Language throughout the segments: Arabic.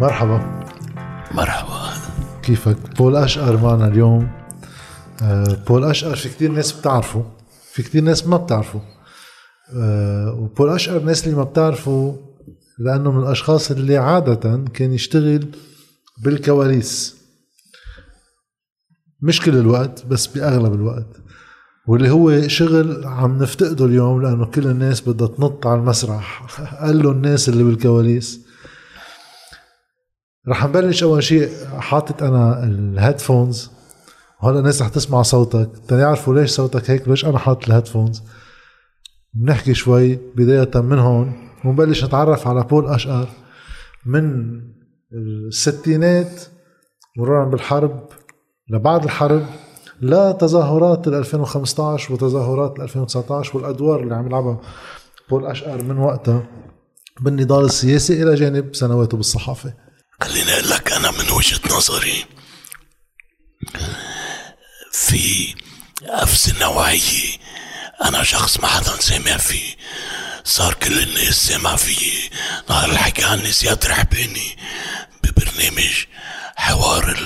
مرحبا. مرحبا. كيفك؟ بول أشقر معنا اليوم. آه، بول أشقر في كتير ناس بتعرفه. في كتير ناس ما بتعرفه. آه، وبول أشقر الناس اللي ما بتعرفه لأنه من الأشخاص اللي عادة كان يشتغل بالكواليس. مش كل الوقت بس بأغلب الوقت. واللي هو شغل عم نفتقده اليوم لأنه كل الناس بدها تنط على المسرح. قال له الناس اللي بالكواليس رح نبلش أول شيء حاطط أنا ال headphones هلا الناس رح تسمع صوتك. تنعرفوا ليش صوتك هيك ليش أنا حاطط ال headphones بنحكي شوي بداية من هون ونبلش نتعرف على بول أشقر. من الستينات مرورا بالحرب لبعد الحرب لتظاهرات ال 2015 وتظاهرات ال 2019 والأدوار اللي عم يلعبها بول أشقر من وقتها. بالنضال السياسي إلى جانب سنواته بالصحافة. خليني أقول لك أنا من وجهة نظري في قفز نوعية أنا شخص ما حدا سامع فيه. صار كل الناس سامع فيي نهار الحكي عني زياد رحباني ببرنامج حوار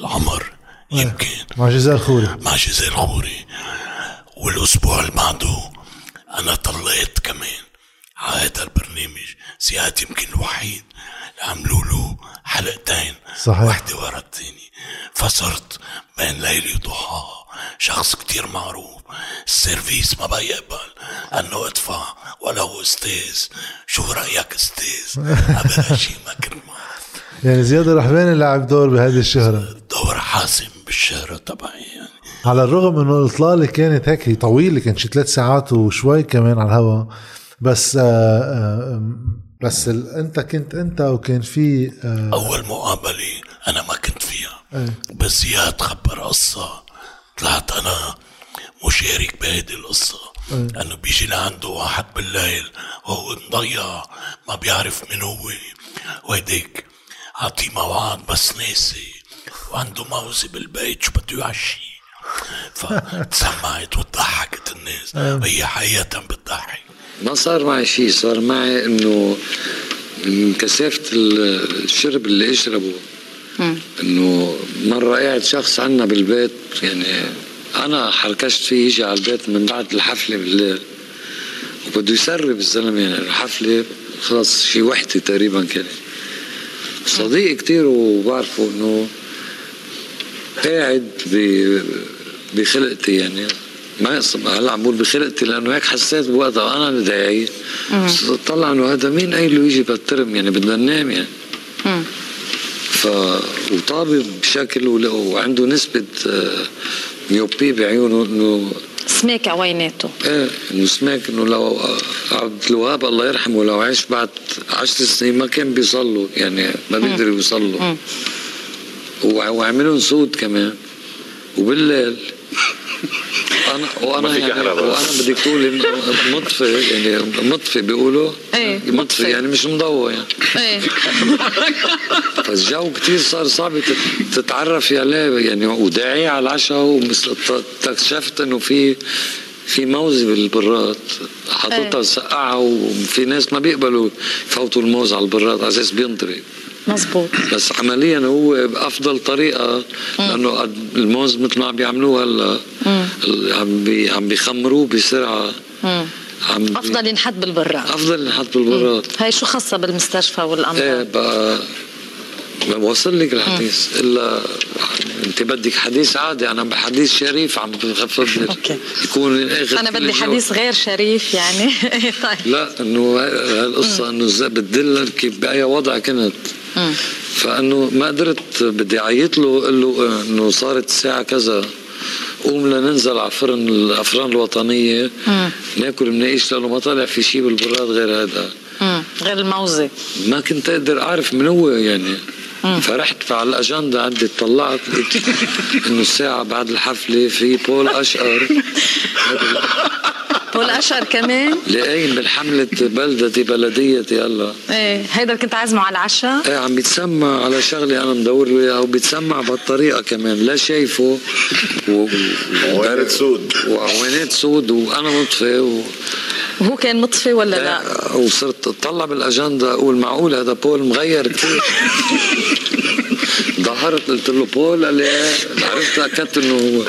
العمر يمكن. مع جزال خوري مع جزال الخوري. والأسبوع اللي بعده أنا طلعت كمان على هذا البرنامج. زياد يمكن الوحيد. عملوا له حلقتين. صحيح. واحدة ورا الثانية فصرت بين ليلي وضحى شخص كتير معروف. السيرفيس ما بيقبل انه ادفع. ولا هو أستاذ. شو رأيك أستاذ؟ ابدا شيء ما كنت معه يعني زياد الرحمن لعب دور بهذه الشهرة. دور حاسم بالشهرة تبعي يعني. على الرغم انه الإطلالة كانت هيك طويلة كانت شي ثلاث ساعات وشوي كمان على الهواء بس آه آه بس ال- انت كنت انت وكان في آه أول مقابلة أنا ما كنت فيها. إيه. بس زياد خبر قصة. طلعت أنا مشارك بهيدي القصة. إنه بيجي لعنده واحد بالليل وهو مضيع ما بيعرف من هو. وهيديك عطيه موعد بس ناسي. وعنده موزة بالبيت شو بده يعشي؟ فتسمعت وضحكت الناس. هي حقيقة بتضحك. ما صار معي شيء صار معي إنه من كثافة ال- الشرب اللي أشربه. إنه مرة قاعد شخص عنا بالبيت يعني أنا حركشت فيه يجي على البيت من بعد الحفلة بالليل. وبده يسرب الزلمة يعني الحفلة خلص شي وحدة تقريبا كانت صديق كتير وبعرفه إنه قاعد ب- بخلقتي يعني ما يقصد هلا عم بقول بخلقتي لأنه هيك حسيت بوقتها أنا اللي داعي طلع إنه هذا مين قايل له يجي بالترم يعني بدنا ننام يعني. ف وطابب بشكل وعنده نسبة آه، ميوبي بعيونه إنه سماك عويناته إيه إنه سمعك إنه لو عبد الوهاب الله يرحمه لو عاش بعد عشر سنين ما كان بيصلوا يعني ما بيقدر يصلوا. وع- وعملوا صوت كمان. وبالليل أنا وأنا في يعني. وأنا بدك تقولي مطفي يعني مطفي بيقولوا إيه، مطفي. يعني مش مضوى يعني إيه فالجو كتير صار صعب تت- تتعرفي عليه يعني وداعي على العشاء واكتشفت إنه في في موزه بالبراد حاططها إيه. سقعها وفي ناس ما بيقبلوا يفوتوا الموز على البراد على أساس بينطري مزبوط. بس عمليا هو افضل طريقة لأنه الموز مثل ما عم بيعملوه هلأ عم بي عم بيخمروه بسرعة. عم بي- أفضل ينحط بالبراد. أفضل نحط بالبراد. هاي شو خاصة بالمستشفى إيه والامراض بقى ما بوصل لك الحديث. إلا أنت بدك حديث عادي أنا بحديث شريف عم بخفف لك. أوكي. يكون آخر أنا بدي. حديث غير شريف يعني. طيب. لا إنه هالقصه إنه بتدلك بأي وضع كنت. فأنه ما قدرت بدي أعيط له أقول له إنه صارت الساعة كذا قوم لننزل على فرن الأفران الوطنية ناكل مناقيش لأنه ما طلع في شيء بالبراد غير هذا. مم. غير الموزة. ما كنت أقدر أعرف من هو يعني. فرحت على الأجندة عندي طلعت إنه الساعة بعد الحفلة في بول أشقر. بول اشقر كمان لاقين بالحمله بلدتي بلديتي هلا إيه هيدا كنت عازمه على العشاء؟ إيه عم بيتسمع على شغله أنا مدور له اياها وبيتسمع بهالطريقه كمان لا شايفه. و... وعوينات سود. وعوينات سود وأنا مطفي و... وهو كان مطفي ولا لا؟ وصرت أطلع بالأجندة أقول معقول هذا بول مغير كثير. ظهرت قلت له بول قال لي إيه عرفت تاكدت إنه هو.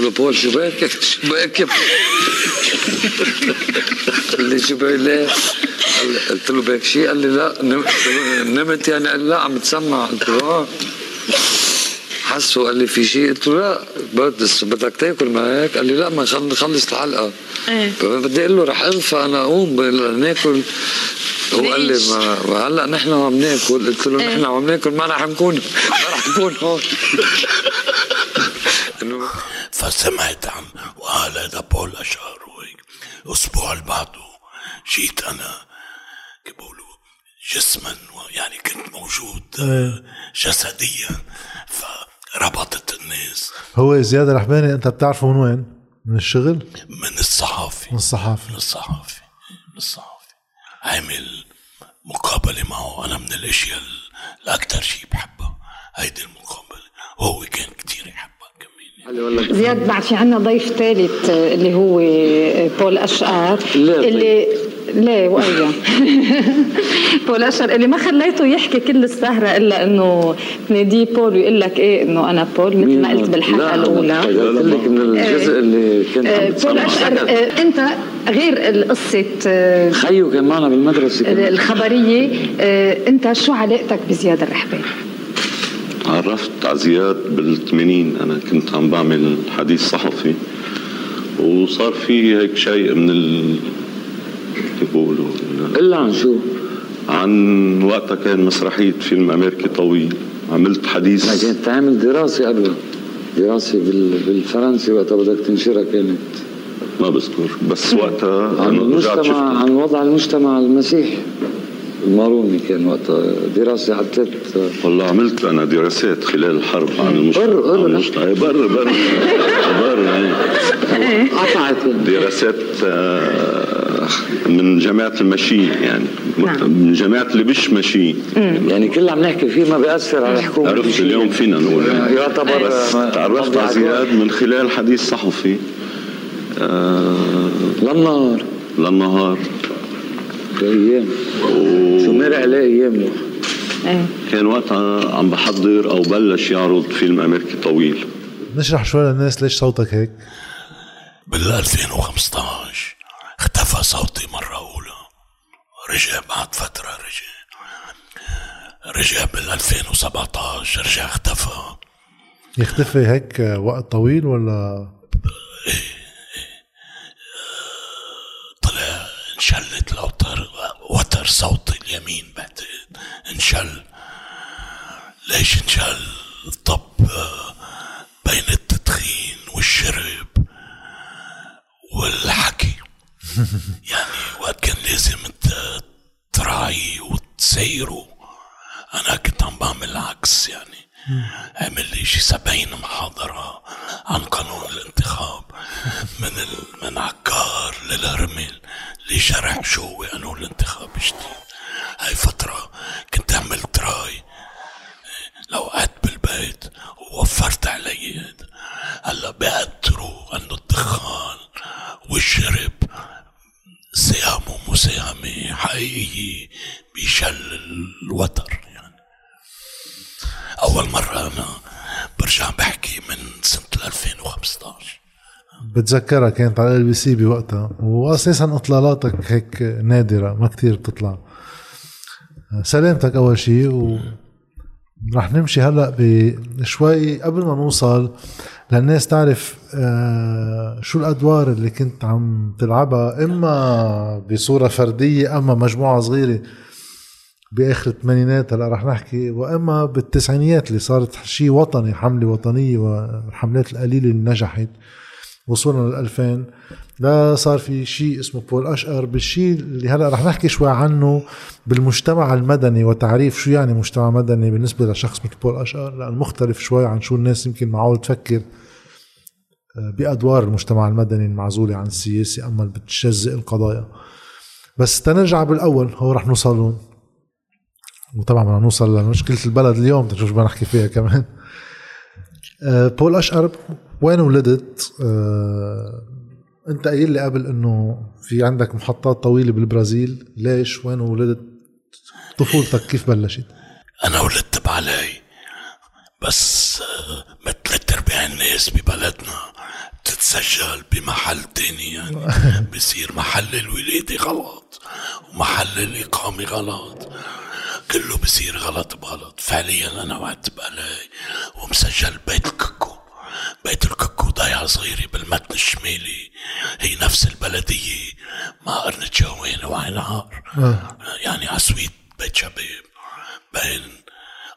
قلت له بول شو بك شو بك قال لي شو بك ليه قلت له بك شيء قال لي لا نمت يعني قال لا عم تسمع قلت له آه حسوا قال لي في شيء قلت له لا بدك تاكل معك قال لي لا ما نخلص الحلقة إيه بدي أقول له رح اغفى أنا اقوم ناكل هو قال لي ما هلا نحن عم ناكل قلت له. نحن عم ناكل ما رح نكون ما رح نكون هون فسمعت عم وقال هذا بول اشار وهيك الأسبوع اللي بعده جيت أنا كيف بقولوا جسما يعني كنت موجود إيه. جسديا فربطت الناس. هو زياد الرحباني أنت بتعرفه من وين؟ من الشغل؟ من الصحافي. من الصحافي. من الصحافي. من الصحافي. عامل مقابلة معه. أنا من الأشياء الأكثر شيء بحبها هيدي المقابلة. وهو كان كتير يحبها. زياد بعد في عنا ضيف ثالث اللي هو بول أشقر. اللي ليه وأيا بول أشقر اللي ما خليته يحكي كل السهرة إلا إنه تناديه بول ويقول لك إيه إنه أنا بول مثل ما قلت بالحلقة الأولى. قلت لك من الجزء اللي آه، بول أشقر آه، أنت غير قصة آه، خيو كان معنا بالمدرسة الخبرية أنت شو علاقتك بزياد الرحباني؟ تعرفت على زياد بالثمانين أنا كنت عم بعمل حديث صحفي وصار في هيك شيء من ال كيف بقولوا الا عن شو؟ عن وقتها كان مسرحية فيلم أمريكي طويل. عملت حديث. كنت تعمل دراسة قبل. دراسة بالفرنسي وقتها بدك تنشرها كانت. ما بذكر. بس وقتها عن المجتمع عن وضع المجتمع المسيحي. الماروني كان وقتها. دراسة على ثلاث والله عملت أنا دراسات خلال الحرب عن المجتمع بر بر المجتمع بر بر. بر قطعت. دراسات آه، من جماعة المشي يعني. نعم. من جماعة اللي مش مشي. يعني كل عم نحكي فيه ما بيأثر على الحكومة عرفت اليوم فينا نقول. يعتبر تعرفت على زياد من خلال حديث صحفي. آه للنهار. للنهار. أيام شو مرق عليه أيام إيه. كان وقتها عم بحضر أو بلش يعرض فيلم أمريكي طويل. نشرح شوي للناس ليش صوتك هيك. بال 2015 اختفى صوتي مرة أولى. رجع بعد فترة رجع. رجع بال 2017 رجع اختفى. يختفي هيك وقت طويل ولا؟ إيه انشلت الأوتر وتر صوت اليمين بعتقد انشل ليش انشل طب بين التدخين والشرب والحكي. يعني وقت كان لازم تراعي وتسيره أنا كنت عم بعمل العكس يعني. عمل لي شي سبعين محاضرة عن قانون الانتخاب من من عكار للهرمل لشرح شو هو قانون الانتخاب جديد هاي فترة كنت عمل تراي. لو قعدت بالبيت ووفرت علي هلا بيقدروا انه الدخان والشرب سهام ومساهمة حقيقية بيشل الوتر يعني. أول مرة أنا برجع بحكي من سنة 2015 بتذكرها كانت على ال بي سي بوقتها. واساسا إطلالاتك هيك نادرة ما كتير بتطلع. سلامتك أول شيء و رح نمشي هلأ بشوي قبل ما نوصل للناس تعرف آه، شو الأدوار اللي كنت عم تلعبها إما بصورة فردية أما مجموعة صغيرة بآخر الثمانينات هلأ رح نحكي وإما بالتسعينيات اللي صارت شيء وطني حملة وطنية والحملات القليلة اللي نجحت. وصولا لل 2000 لا صار في شيء اسمه بول أشقر. بالشيء اللي هلأ رح نحكي شوي عنه بالمجتمع المدني وتعريف شو يعني مجتمع مدني بالنسبة لشخص مثل بول أشقر. لأن مختلف شوي عن شو الناس يمكن معقول تفكر آه، بأدوار المجتمع المدني المعزولة عن السياسة. أما اللي بتجزئ القضايا. بس تنرجع بالأول. هو رح نوصل وطبعا بدنا نوصل لمشكلة البلد اليوم. تشوف بدنا نحكي فيها كمان. آه، بول أشقر وين ولدت؟ آه، انت قايل لي قبل انه في عندك محطات طويلة بالبرازيل. ليش؟ وين ولدت؟ طفولتك كيف بلشت؟ أنا ولدت بعلي بس مثل ارباع الناس ببلدنا. بتتسجل بمحل تاني يعني. بصير محل الولادة غلط ومحل الإقامة غلط. كله بصير غلط بغلط. فعليا أنا وعدت بقلي ومسجل بيت الككو بيت الككو ضيعة صغيرة بالمتن الشمالي. هي نفس البلدية. مع قرنة جوان وعين عار آه. يعني عسويت بيت شباب بين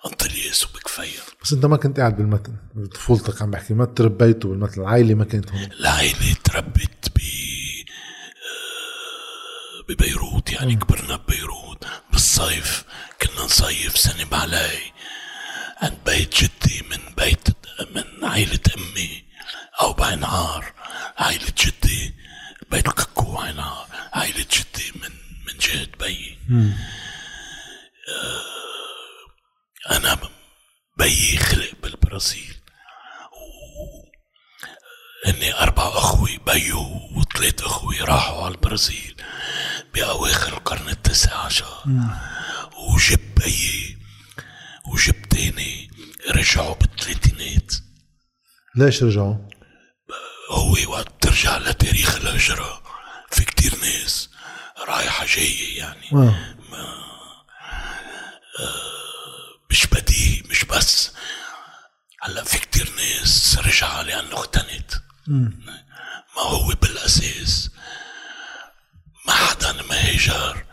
انطلياس وبكفير. بس انت ما كنت قاعد بالمتن. بطفولتك عم بحكي ما تربيتوا بالمتن العائلة ما كانت هون. العائلة تربت ب آه، ببيروت. يعني كبرنا ببيروت. بالصيف كنا نصيف سنة بعلي عند بيت جدي من بيت من عائلة أمي أو بعين عار عائلة جدي بيت الككو عين عار عائلة جدي من من جهة بيي آه، أنا بيي خلق بالبرازيل. هني أربع أخوي بيو وثلاث أخوي راحوا على البرازيل بأواخر القرن التاسع عشر. وجب بيي وجب تاني رجعوا بالثلاثينات. ليش رجعوا؟ هو وقت ترجع لتاريخ الهجرة. في كتير ناس رايحة جاية يعني. آه. مش بديهي مش بس. هلا في كتير ناس رجع لأنه اغتنت ما هو بالأساس ما حدا ما هاجر.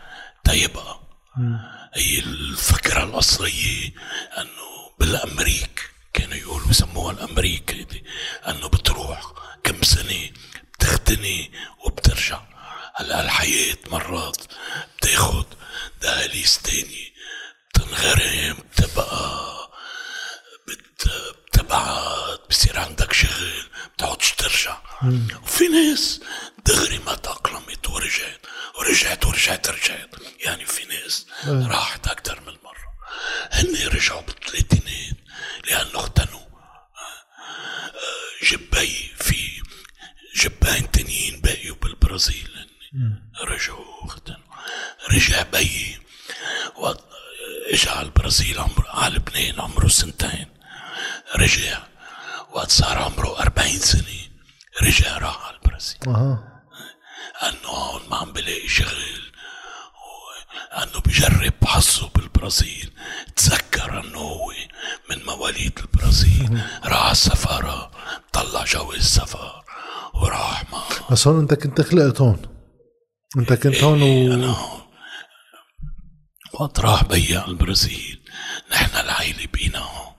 تيبقى هي الفكرة الأصلية أنه بالأمريك. كانوا يقولوا يسموها الأمريك هيدي أنه بتروح كم سنة بتغتني وبترجع. هلأ الحياة مرات بتاخد دهاليز تاني بتنغرم بتبقى بت بتبعد بصير عندك شغل بتقعدش ترجع. وفي ناس دغري ما تأقلمت ورجعت ورجعت ورجعت رجعت. يعني في ناس راحت أكثر من هن رجعوا بالثلاثينات لأنه اغتنوا جبي في جبين تانيين بقيوا بالبرازيل هن رجعوا اغتنوا رجع بيي وقت اجى على البرازيل عمره على لبنان عمره سنتين. رجع وقت صار عمره أربعين سنة. رجع راح على البرازيل. أها. أنه هون ما عم بلاقي شغل. انه بجرب حظه بالبرازيل. تذكر انه هو من مواليد البرازيل. راح على السفارة طلع جواز سفر وراح مع بس هون انت كنت خلقت هون. انت كنت هون إيه، أنا و... هون. وقت راح بيي على البرازيل. نحن العيلة بقينا هون.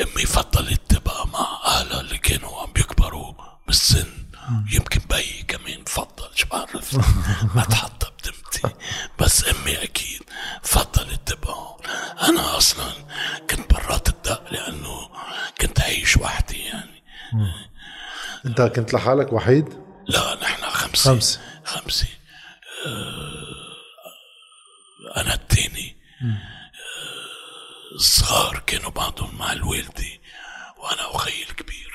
أمي فضلت تبقى مع أهلها اللي كانوا عم بيكبروا بالسن. يمكن بيي كمان فضل شو بعرف. ما تحطها بدمتي بس أمي أكيد فضلت تبقى. هون أنا أصلا كنت برات الدق لأنه كنت عايش وحدي يعني. أنت كنت لحالك وحيد؟ لا نحن خمسة. خمسة. خمسة. آه، أنا التاني. آه، الصغار كانوا بعضهم مع الوالدة وأنا وخيي الكبير.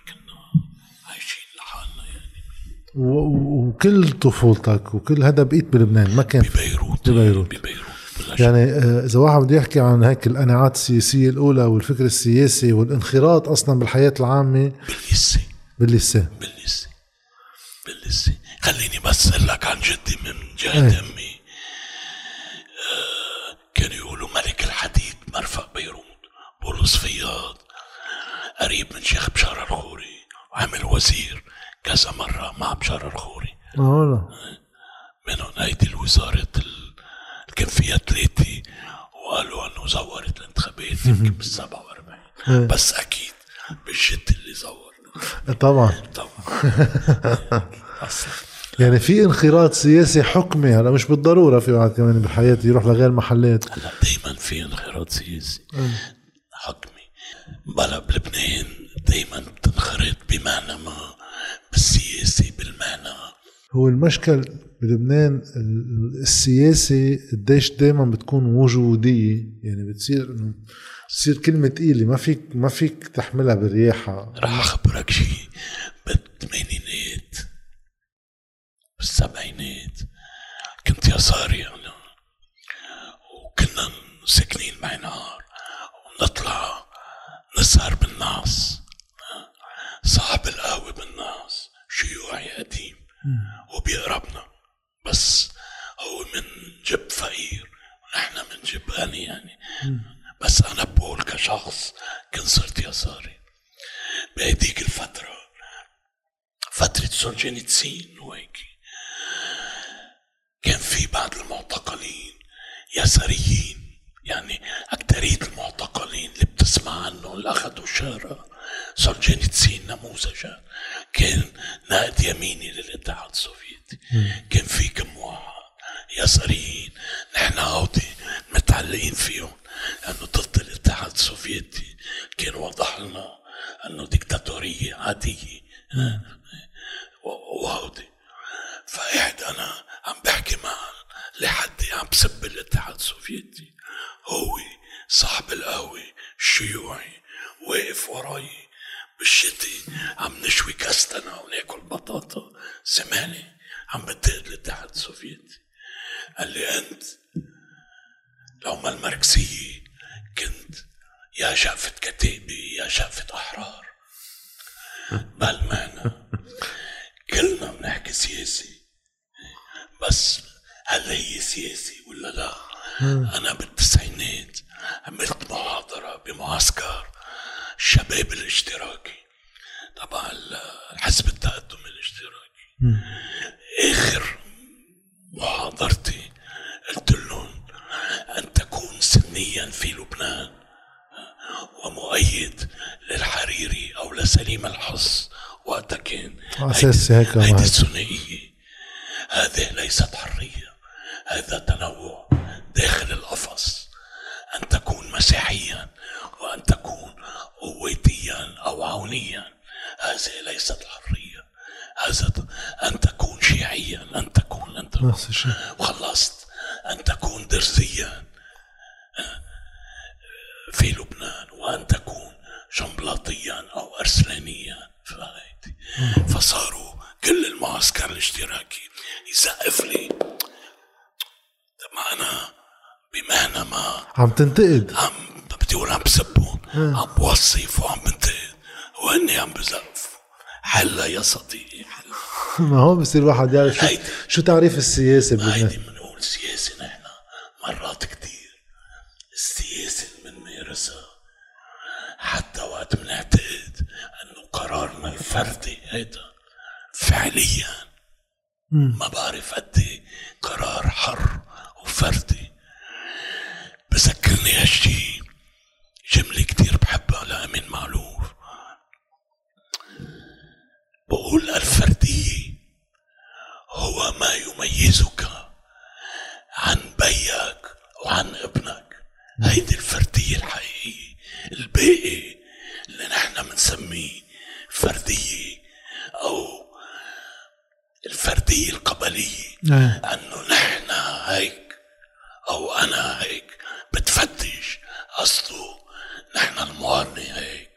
وكل طفولتك وكل هذا بقيت بلبنان ما كان ببيروت ببيروت. ببيروت. يعني آه، إذا واحد بده يحكي عن هيك القناعات السياسية الأولى والفكر السياسي والانخراط أصلا بالحياة العامة. بالليسي باللسان بالليسي بالليسي خليني بس أقول لك عن جدي من جهة إيه. امي آه، كانوا يقولوا ملك الحديد مرفق بيروت بولس فياض قريب من شيخ بشار الخوري وعمل وزير. كذا مرة مع بشار الخوري. آه منهم هيدي الوزارة ال- كان فيها ثلاثة وقالوا إنه زورت الانتخابات يمكن بال 47 بس أكيد بالجد اللي زور طبعا. طبعا. أصلا يعني في انخراط سياسي حكمي هلا مش بالضرورة في واحد كمان بالحياة يروح لغير محلات هلا دايما في انخراط سياسي حكمي. بلا بلبنان دايما بتنخرط بمعنى ما بالسياسي بالمعنى. هو المشكل بلبنان ال- السياسي قديش دائما بتكون وجوديه يعني بتصير إنه بتصير كلمة تقيلة ما فيك ما فيك تحملها بالرياحة. رح أخبرك شيء بالثمانينات بالسبعينات كنت يساري أنا وكنا ساكنين معي نهار ونطلع نسهر بالناس صاحب القهوة بالناس. شيوعي قديم وبيقربنا. بس هو من جب فقير. ونحن من جب غني يعني. بس أنا بقول كشخص كنت صرت يساري بهديك الفترة فترة سولجينيتسين وهيك كان في بعض المعتقلين يساريين يعني أكترية المعتقلين اللي بتسمع عنهم اللي أخذوا شارة سولجينيتسين نموذجا كان نائد يميني للاتحاد السوفيتي كان في كم واحد يساريين نحن هودي متعلقين فيهم لأنه ضد الاتحاد السوفيتي كان واضح لنا أنه ديكتاتورية عادية وهودي فقعد أنا عم بحكي مع لحد عم بسب الاتحاد السوفيتي هو صاحب القهوة الشيوعي واقف وراي بالشتي عم نشوي كستنة وناكل بطاطا سمعني عم بتقد الاتحاد السوفيتي قال لي أنت لو ما الماركسية كنت يا شقفة كتابة يا شقفة أحرار بالمعنى كلنا بنحكي سياسي بس هل هي سياسي ولا لا أنا بالتسعينات عملت محاضرة بمعسكر الشباب الاشتراكي تبع الحزب التقدم الاشتراكي آخر محاضرتي قلت لهم أن تكون سنيا في لبنان ومؤيد للحريري أو لسليم الحظ وقتها كان أساسي هيك هيدي الثنائية تنتقد. عم بدي أقول عم بسبون عم بوصف وعم بنتقد. وهني عم بزقفوا حلا يا صديقي حلا ما هو بصير واحد يعرف شو, هيدي. شو تعريف السياسة هيدي بلبنان بنقول سياسة نحن مرات كتير. السياسة اللي بنمارسها حتى وقت بنعتقد إنه قرارنا الفردي هيدا. فعليا ما بعرف قد إيه قرار حر وفردي. بذكرني هالشي. جملة كتير بحبها لأمين معلوف بقول الفردية هو ما يميزك عن بيك وعن ابنك. هيدي الفردية الحقيقية. الباقي اللي نحن بنسميه فردية أو الفردية القبلية. إيه. أنه نحن هيك أو أنا هيك. بتفتش. قصده نحن المقارنة هيك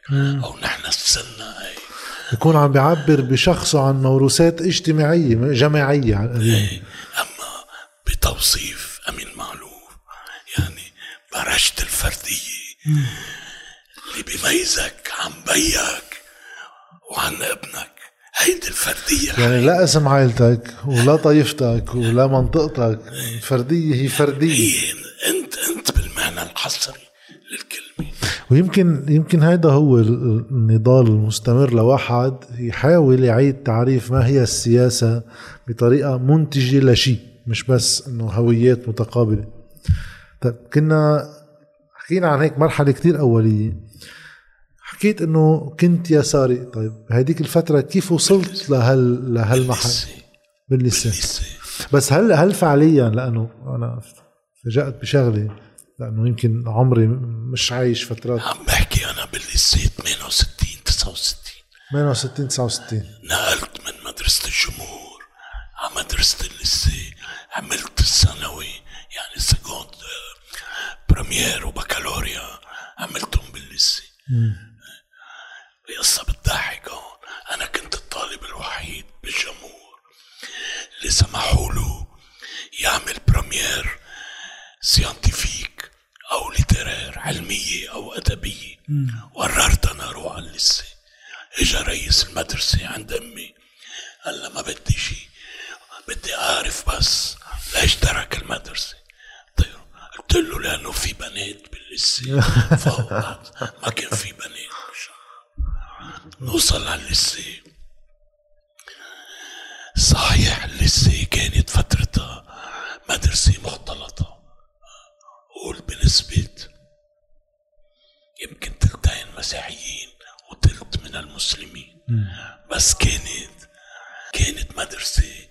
أو نحن السنة هيك. يكون عم بيعبر بشخصه عن موروثات اجتماعية جماعية. على القليل. إيه. أما بتوصيف أمين معلوف يعني برشت الفردية اللي بيميزك عن بيك وعن ابنك. هيدي الفردية يعني لا اسم عائلتك ولا طائفتك ولا منطقتك. الفردية هي فردية. هي انت انت بالمعنى الحصري للكلمة ويمكن يمكن هيدا هو ال- النضال المستمر لواحد يحاول يعيد تعريف ما هي السياسة بطريقة منتجة لشيء مش بس إنه هويات متقابلة. طيب كنا حكينا عن هيك مرحلة كتير أولية. حكيت إنه كنت يساري طيب هذيك الفترة كيف وصلت لهال لهالمحل؟ لسه بس هل هل فعليا؟ لأنه أنا فاجأت بشغلة. لأنه يمكن عمري مش عايش فترات. عم بحكي أنا باللسه 68 69 68 69 نقلت من مدرسة الجمهور على مدرسة ال lycée عملت الثانوي يعني seconde première وبكالوريا. عملتهم بال lycée قصة بتضحك هون. أنا كنت الطالب الوحيد بالجمهور. اللي première scientifique أو littéraire علمية أو أدبية. قررت أنا أروح على اللسة. إجا رئيس المدرسة عند أمي. قال لها ما بدي شيء بدي أعرف بس ليش ترك المدرسة. طيب قلت له لأنه في بنات باللسة. فوق ما كان في بنات. نوصل على اللسة. صحيح اللسة كانت فترتها مدرسة مختلطة. قول بنسبة يمكن تلتين مسيحيين وتلت من المسلمين. بس كانت كانت مدرسة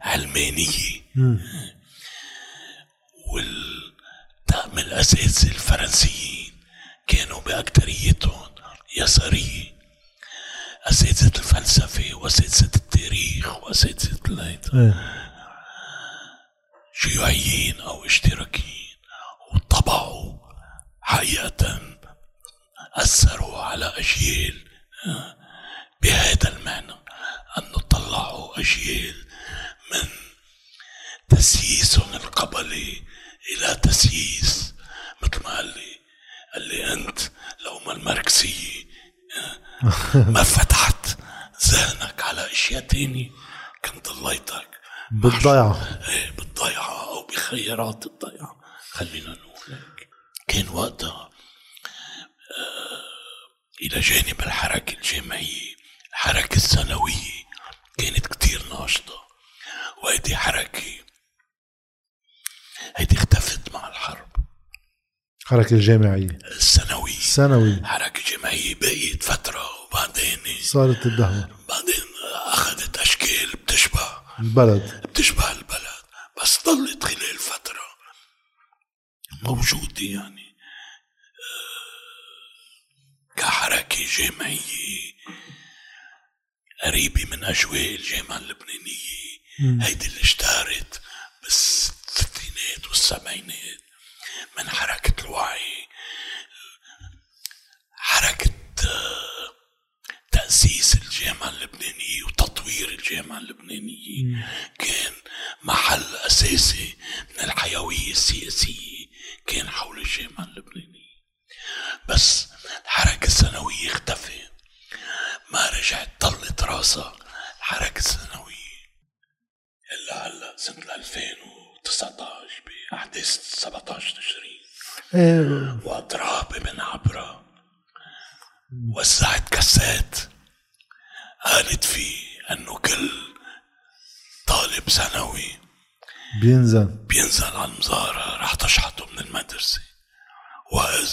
علمانية. والدعم الأساسي الفرنسيين كانوا بأكتريتهم يسارية. أساتذة الفلسفة وأساتذة التاريخ وأساتذة الهيدا شيوعيين أو اشتراكيين. وطبعوا حقيقة أثروا على أجيال. بهذا المعنى أنه طلعوا أجيال من تسييسهم القبلي إلى تسييس. مثل ما قال لي قال لي أنت لو ما الماركسية ما فتحت ذهنك على أشياء تانية كنت ضليتك بالضيعة إيه بالضيعة أو بخيارات الضيعة خلينا نقول كان وقتها آه إلى جانب الحركة الجامعية الحركة الثانوية كانت كتير ناشطة. وهيدي حركة هيدي اختفت مع الحرب. حركة الجامعية. الثانوية. الثانوية. حركة جامعية بقيت فترة وبعدين صارت تدهور. بعدين أخذت أشكال بتشبه. البلد. بتشبه البلد بس ضلت خلال فترة. موجودة يعني. آه، كحركة جامعية قريبة من أجواء الجامعة اللبنانية. هيدي اللي اشتهرت بالستينات والسبعينات من حركة الوعي. حركة آه، تأسيس الجامعة اللبنانية وتطوير الجامعة اللبنانية. كان محل أساسي من الحيوية السياسية. كان حول الجامعة اللبنانية بس الحركة الثانوية اختفت ما رجعت طلت راسها. الحركة الثانوية. إلا هلا سنة 2019 بأحداث 17 تشرين. إيه. وأضراب ابن عبرة. وزعت كاسات. قالت فيه أنه كل طالب ثانوي بينزل. بينزل على المزارة رح تشحطه من المدرسة. وإذ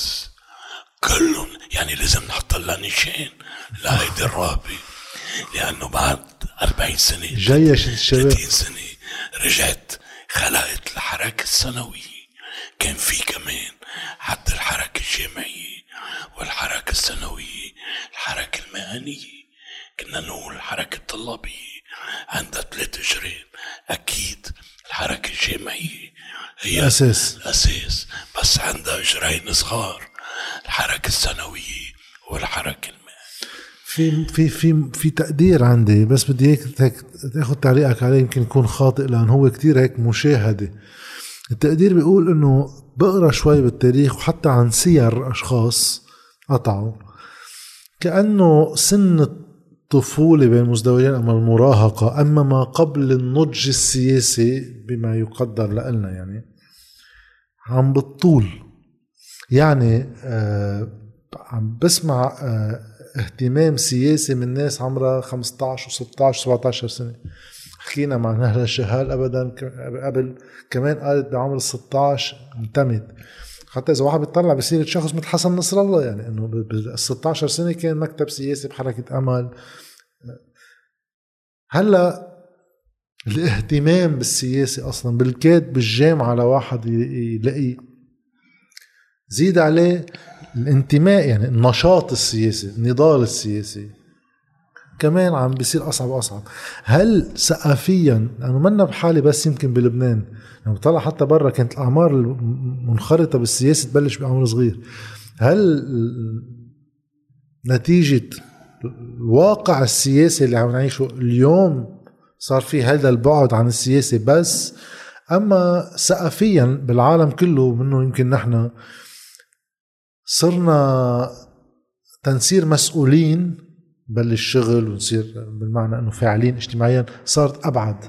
كلهم يعني لازم نحط لها نشان لهيدي الرهبة. لأنه بعد 40 سنة جيش الشباب 30 سنة رجعت خلقت الحركة الثانوية كان في كمان حتى الحركة الجامعية والحركة الثانوية الحركة المهنية. كنا نقول الحركة الطلابية. عندها ثلاث أجرام أكيد الحركة الجامعية هي أساس. الأساس. بس عندها أجرين صغار. الحركة الثانوية والحركة في في في في تقدير عندي بس بدي اياك تاخذ تعليقك عليه يمكن يكون خاطئ لأن هو كتير هيك مشاهدة. التقدير بيقول إنه بقرأ شوي بالتاريخ وحتى عن سير أشخاص قطعوا. كأنه سن الطفوله بين مزدوجين اما المراهقة أما ما قبل النضج السياسي بما يقدر لنا يعني عم بالطول يعني آه عم بسمع آه اهتمام سياسي من ناس عمرها 15 و16 17 سنة. حكينا مع نهلا الشهال ابدا قبل كمان قالت بعمر ال 16 انتمت. حتى إذا واحد بيطلع بسيرة شخص مثل حسن نصر الله يعني إنه بال 16 سنة كان مكتب سياسي بحركة أمل. هلأ الاهتمام بالسياسة أصلا بالكاد بالجامعة لواحد يلاقي زيد عليه الانتماء يعني النشاط السياسي النضال السياسي. كمان عم بيصير أصعب وأصعب. هل ثقافيا لأنه منا بحاله بس يمكن بلبنان لما بطلع حتى برا كانت الأعمار المنخرطة بالسياسة تبلش بعمر صغير. هل نتيجة الواقع السياسي اللي عم نعيشه اليوم صار في هذا البعد عن السياسة بس؟ أما ثقافيا بالعالم كله منه يمكن نحن صرنا تنصير مسؤولين بل الشغل ونصير بالمعنى إنه فاعلين اجتماعيا صارت أبعد.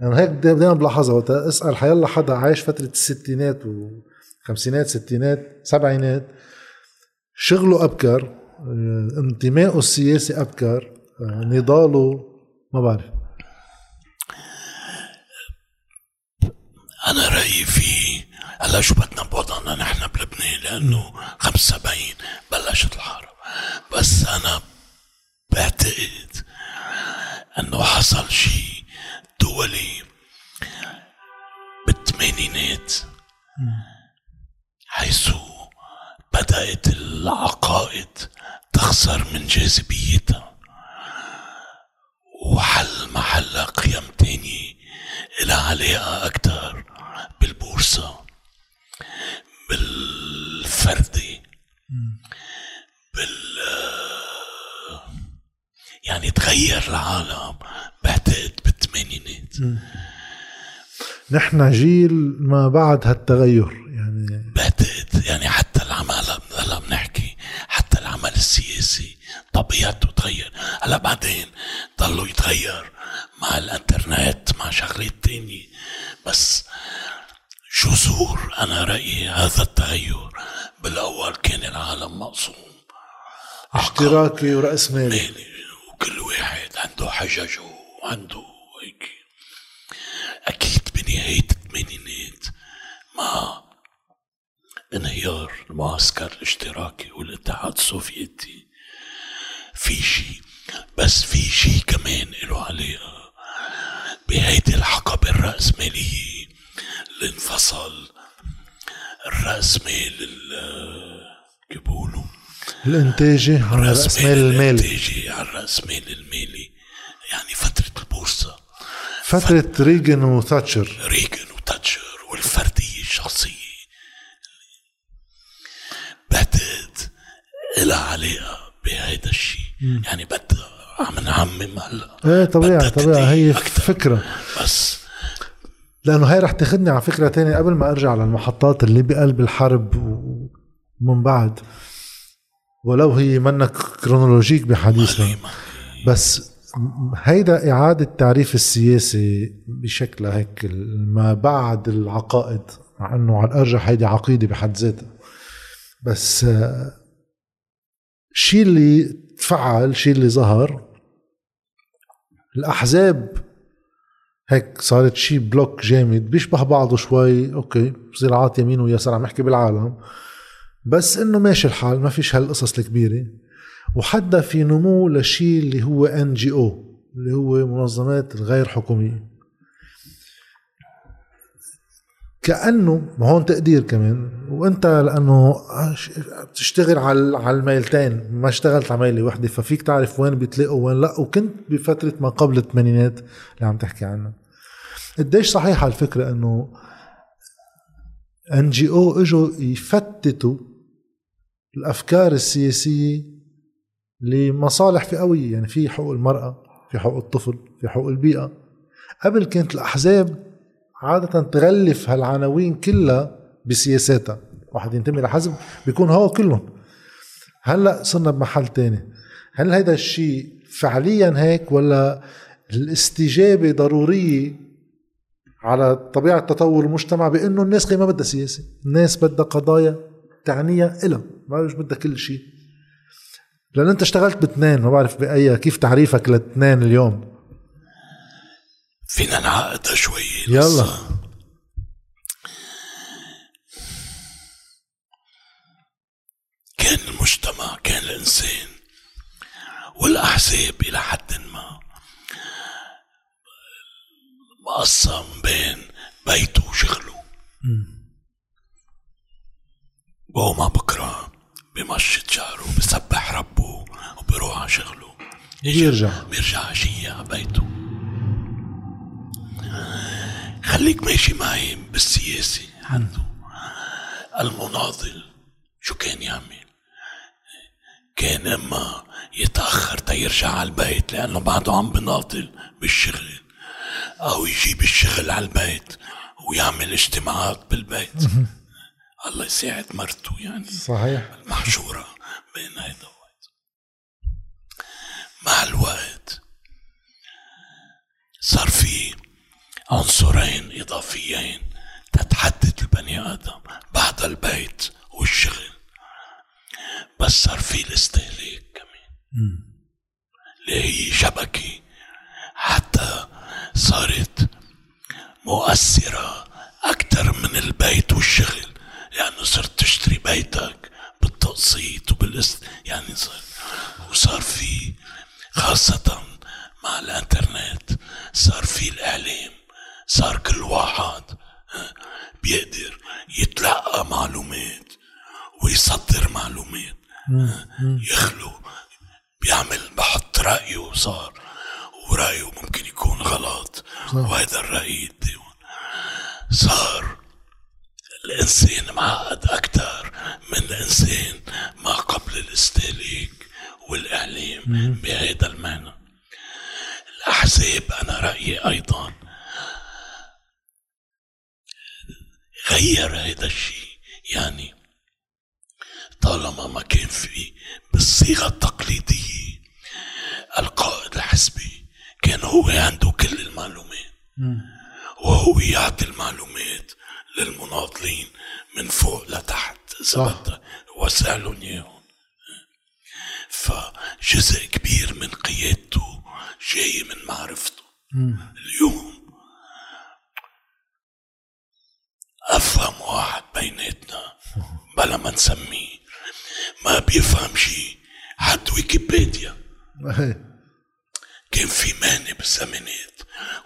يعني هيك دائما بلاحظها وقت اسأل حيلا حدا عايش فترة الستينات وخمسينات ستينات سبعينات شغله أبكر انتمائه السياسي أبكر نضاله ما بعرف. أنا رأيي في هلا شو بدنا بوضعنا نحن بلبنان لأنه 75 بلشت الحرب. بس أنا بعتقد انه حصل شيء دولي بالثمانينات حيث بدأت العقائد تخسر من جاذبيتها. وحل محلها قيم تانية إلها علاقة أكتر بالبورصة بالفردي بال يعني تغير العالم بعتقد بالثمانينات. نحن جيل ما بعد هالتغير يعني. بعتقد يعني حتى العمل هلا بنحكي حتى العمل السياسي طبيعته تغير. هلا بعدين ضلوا يتغير مع الانترنت مع شغلات تانية. بس جذور أنا رأيي هذا التغير بالأول كان العالم مقسوم اشتراكي وراس وكل واحد عنده حججه وعنده هيك. أكيد بنهايه الثمانينات مع انهيار المعسكر الاشتراكي والاتحاد السوفيتي. في شيء بس في شيء كمان له علاقة بهيدي الحقبة الرأسمالية اللي انفصل الرأسمال كيف بيقولوا الانتاجي عن راس مال المالي. الانتاجي على الرأس مال المالي. يعني فترة البورصة. فترة ريغن وثاتشر ريغن وتاتشر والفردية الشخصية. بعتقد إلها علاقة بهيدا الشيء. يعني بدها عم نعمم هلا. إيه طبيعي طبيعي. هي أكتر. فكرة. بس لأنه هي رح تاخذني على فكرة تانية قبل ما أرجع للمحطات اللي بقلب الحرب ومن بعد. ولو هي منك كرونولوجيك بحديثنا. بس هيدا إعادة تعريف السياسي بشكلها هيك ما بعد العقائد مع أنه على الأرجح هيدي عقيدة بحد ذاتها. بس آه، الشيء اللي تفعل الشيء اللي ظهر الأحزاب هيك صارت شيء bloc جامد بيشبه بعضه شوي okay صراعات يمين ويسار عم نحكي بالعالم. بس إنه ماشي الحال ما فيش هالقصص الكبيرة. وحتى في نمو لشيء اللي هو ان جي أو اللي هو منظمات الغير حكومية. كأنه ما هون تقدير كمان. وأنت لأنه بتشتغل على على الميلتين. ما اشتغلت على ميلة وحدة ففيك تعرف وين بيتلاقوا وين لا. وكنت بفترة ما قبل الثمانينات اللي عم تحكي عنها. قديش صحيحة الفكرة إنه NGO إجوا يفتتوا الأفكار السياسية لمصالح فئوية يعني في حقوق المرأة في حقوق الطفل في حقوق البيئة. قبل كانت الأحزاب عادة تغلف هالعناوين كلها بسياساتها. واحد ينتمي لحزب بيكون هو كلهم. هلأ صرنا بمحل تاني. هل هذا الشيء فعليا هيك ولا الاستجابة ضرورية على طبيعة تطور المجتمع بأنه الناس ما بدها سياسة؟ الناس بدها قضايا تعنيها إلها ما مش بدها كل شيء. لأن أنت اشتغلت باثنين ما بعرف بأي كيف تعريفك لاثنين اليوم؟ فينا نعقدها شوي. يلا. كان المجتمع كان الإنسان والأحزاب إلى حد ما مقسم بين بيته وشغله. على بكرة بمشط شعره بسبح ربه وبروح على شغله. بيرجع. بيرجع عشية على بيته. خليك ماشي معي بالسياسة عنده. المناضل شو كان يعمل؟ كان إما يتأخر تيرجع على البيت لأنه بعده عم بناضل بالشغل أو يجيب الشغل على البيت ويعمل اجتماعات بالبيت. الله يساعد مرته يعني. صحيح. محشورة بين هيدا مع الوقت صار في عنصرين إضافيين تتحدد البني آدم بعد البيت والشغل. بس صار في الاستهلاك كمان. اللي هي شبكة. حتى صارت مؤثرة أكثر من البيت والشغل. لأنه صرت تشتري بيتك بالتقسيط وبالاست يعني صار وصار في خاصة مع الإنترنت صار في الإعلام صار كل واحد بيقدر يتلقى معلومات ويصدر معلومات يخلو بيعمل بحط رأيه صار ورأيه ممكن يكون غلط وهذا الرأي صار الإنسان معقد أكثر من الإنسان ما قبل الاستهلاك والإعلام بهذا المعنى. الأحزاب أنا رأيي أيضا غير هذا الشيء. يعني طالما ما كان في بالصيغة التقليدية القائد الحزبي كان هو عنده كل المعلومات. وهو يعطي المعلومات للمناضلين من فوق لتحت. إذا بدك وسع لهم إياهم فجزء كبير من قيادته جاي من معرفته. اليوم أفهم واحد بيناتنا بلا ما نسميه ما بيفهم شيء حد ويكيبيديا. كان في مانع بالزمانات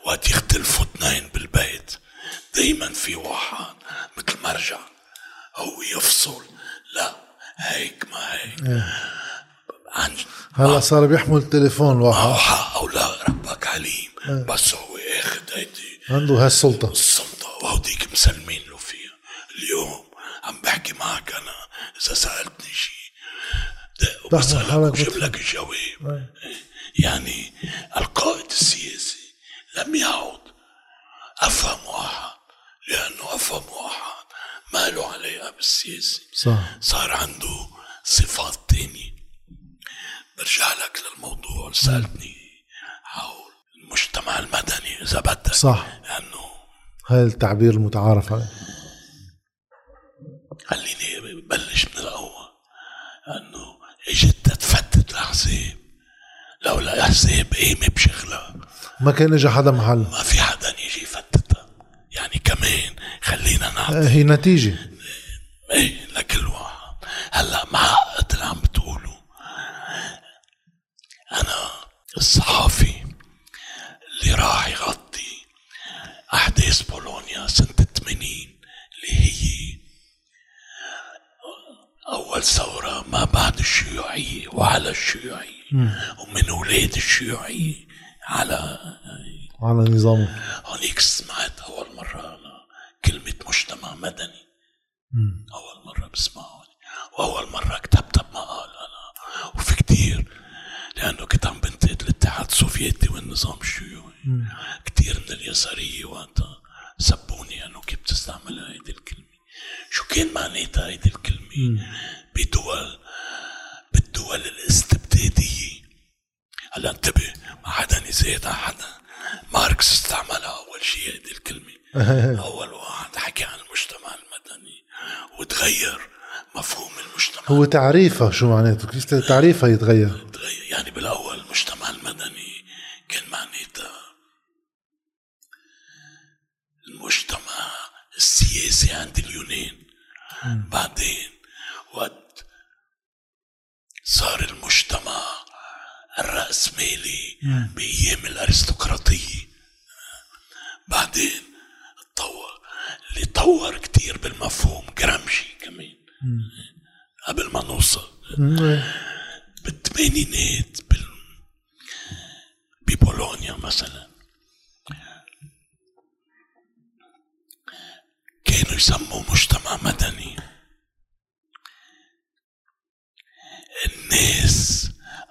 وقت يختلفوا اثنين بالبيت. دايما في واحد مثل مرجع هو يفصل. لا هيك ما هيك. عن هلا صار بيحمل التليفون واحد حق أو لا ربك عليم. بس هو اخذ هيدي عنده هالسلطة. السلطة. وهوديك مسلمين له فيها. اليوم عم بحكي معك أنا. إذا سألتني شيء بسالك وجيب لك الجواب. يعني القائد السياسي لم يعد. أفهم واحد لأنه أفهم واحد. ما له علاقه بالسياسي صح. صار عنده صفات تانية. برجع لك للموضوع. سألتني حول المجتمع المدني إذا بدك. صح. لأنه هاي التعبير المتعارف عليه. خليني بلش من الأول. انه إجت تفتت الاحزاب لولا الاحزاب قيمة بشغلها ما كان اجى حدا محل. ما في حدا يجي يفتتها يعني كمان خلينا نعطي. هي نتيجة. إيه لكل واحد هلا معقد اللي عم بتقوله أنا الصحافي اللي راح يغطي أحداث بولونيا سنة 80 اللي هي أول ثورة ما بعد الشيوعية وعلى الشيوعية ومن أولاد الشيوعية على على نظامه هونيك سمعت أول مرة أنا كلمة مجتمع مدني. مم. أول مرة بسمعها وأول مرة كتبتها بمقال أنا. وفي كتير لأنه كنت عم بنتقد الاتحاد السوفيتي والنظام الشيوعي. كتير من اليسارية وقتها سبوني أنه كيف بتستعمل هيدي الكلمة. شو كان معناتها هيدي الكلمة؟ بدول بالدول الاستبدادية. هلا انتبه ما حدا يزيد على حدا. ماركس استعملها أول شيء هيدي الكلمة. أول واحد حكي عن المجتمع المدني وتغير مفهوم المجتمع. هو تعريفها شو معناته؟ كيف تعريفها يتغير؟ تغير. يعني بالأول المجتمع المدني كان معناتها المجتمع السياسي عند اليونان. بعدين وقت صار المجتمع الرأسمالي بأيام الأرستقراطية. بعدين تطور اللي طور كتير بالمفهوم جرامشي كمان. قبل ما نوصل. بالثمانينات بال... ببولونيا مثلا. كانوا يسموا مجتمع مدني.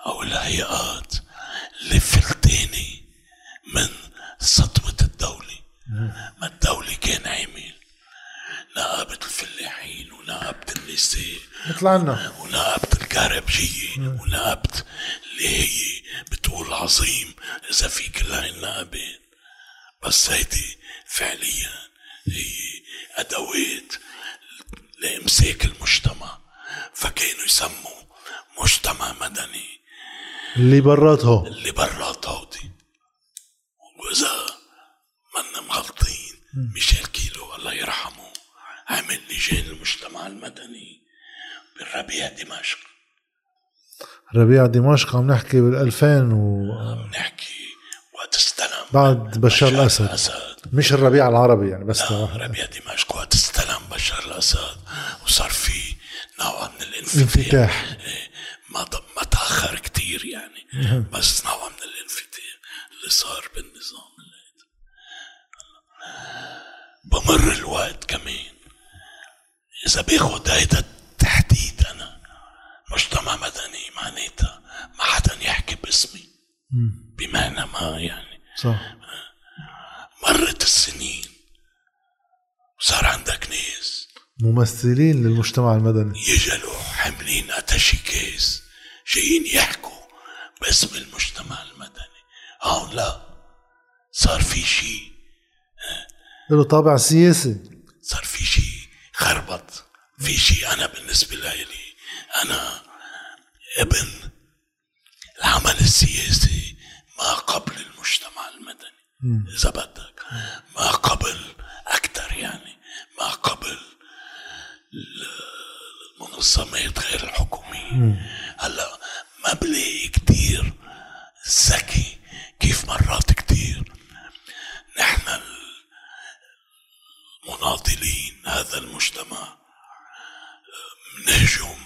أو الهيئات اللي فلتاني من سطوة الدولة. ما الدولة كان عامل نقابة الفلاحين ونقابة النساء مثل عنا ونقابة الكهربجية ونقابة اللي هي بتقول عظيم إذا في كل هاي النقابات بس هيدي فعليا هي أدوات لإمساك المجتمع. فكانوا يسموا مجتمع مدني. اللي براتها. اللي برات هودي وإذا منا مغلطين. ميشيل كيلو الله يرحمه. عمل لجان المجتمع المدني. بالربيع دمشق. ربيع دمشق عم نحكي بال 2000 و نحكي وقت استلم بعد بشار الأسد. الأسد. مش الربيع العربي يعني بس لا ربيع دمشق وقت استلم بشار الأسد. وصار في نوع من الانفتاح. انفتاح. إيه، ما ما تأخر كتير يعني. بس نوع من الانفتاح اللي صار بالنظام اللي بمر الوقت كمان. إذا باخد هيدا التحديد أنا مجتمع مدني معناتها ما حدا يحكي باسمي. بمعنى ما يعني. صح. مرت السنين وصار عندك ناس ممثلين للمجتمع المدني. يجلوا حاملين اتاشيكيز جايين يحكوا باسم المجتمع المدني. هون لا صار في شيء له طابع سياسي. صار في شيء خربط في شيء أنا بالنسبة لي أنا ابن العمل السياسي ما قبل المجتمع المدني. إذا بدك ما قبل أكثر يعني ما قبل المنظمات غير الحكومية. هلأ ما بلاقي كتير ذكي كيف مرات كتير. نحن مناضلين هذا المجتمع منهجم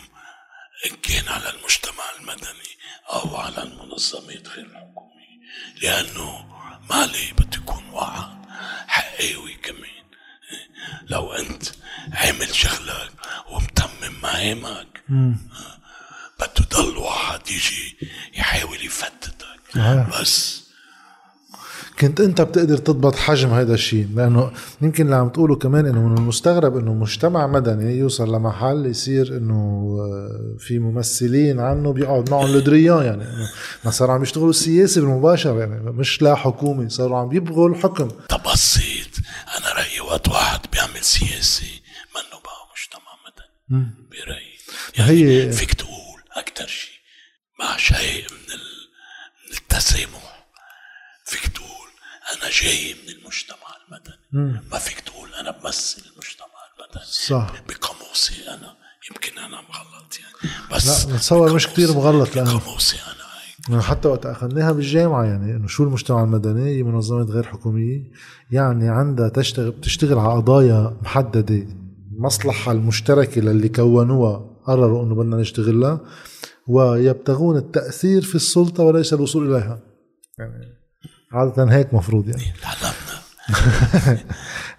إن كان على المجتمع المدني أو على المنظمات غير الحكومية. لأنه ما عليه بده يكون واحد حقاوي كمان. لو أنت عامل شغلك ومتمم مهامك بده يضل واحد يجي يحاول يفتتك. بس كنت انت بتقدر تضبط حجم هذا الشيء لأنه يمكن اللي عم تقوله كمان إنه من المستغرب إنه مجتمع مدني يوصل لمحل يصير إنه آه، في ممثلين عنه بيقعد معهم لدريان يعني ما صاروا عم يشتغلوا سياسي بالمباشر يعني مش لا حكومي صاروا عم يبغوا الحكم. تبسيط أنا رأيي وقت واحد بيعمل سياسي منه بقى مجتمع مدني. برأيي. يعني هي- فيك تقول أكثر شيء مع شيء من التسامح. فيك تقول أنا جاي من المجتمع المدني. ما فيك تقول أنا بمثل المجتمع المدني. صح. بقاموسي أنا. يمكن أنا مغلط يعني. بس لا، بتصور مش كتير مغلط لأنه- بقاموسي أنا هيك يعني حتى وقت أخذناها بالجامعة يعني إنه شو المجتمع المدني؟ هي منظمات غير حكومية. يعني عندها تشتغل بتشتغل على قضايا محددة. المصلحه المشتركة للي كونوها قرروا إنه بدنا نشتغلها. ويبتغون التأثير في السلطة وليس الوصول إليها. يعني عادة هيك مفروض يعني. تعلمنا.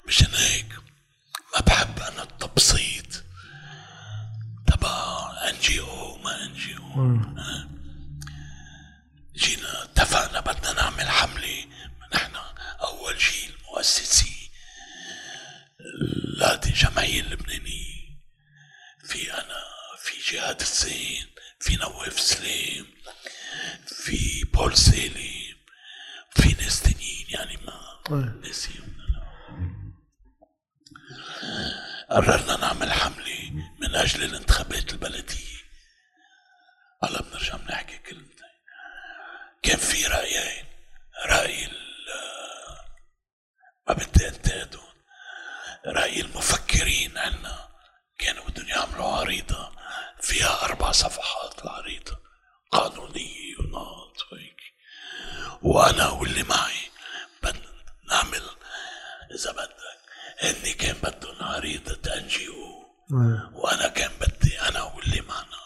مشان هيك ما بحب أنا التبسيط تبع ان جي أو ما ان جي أو جينا اتفقنا بدنا نعمل حملة. نحن أول جيل مؤسسي لهذه الجمعيه اللبنانية. في أنا في جهاد الزين في نواف سليم في بول تانيين يعني ما ناسيهم قررنا نعمل حملة من أجل الانتخابات البلدية. هلا بنرجع بنحكي كلمتين. كان في رأيين. رأي ال- ما بدي انتقدهم رأي المفكرين عنا. كانوا بدهم يعملوا عريضة. فيها أربع صفحات العريضة. قانونية ونقط وهيك. وأنا واللي معي بدنا نعمل إذا بدك. هني كان بدهم عريضة ان جي أو وأنا كان بدي أنا واللي معنا.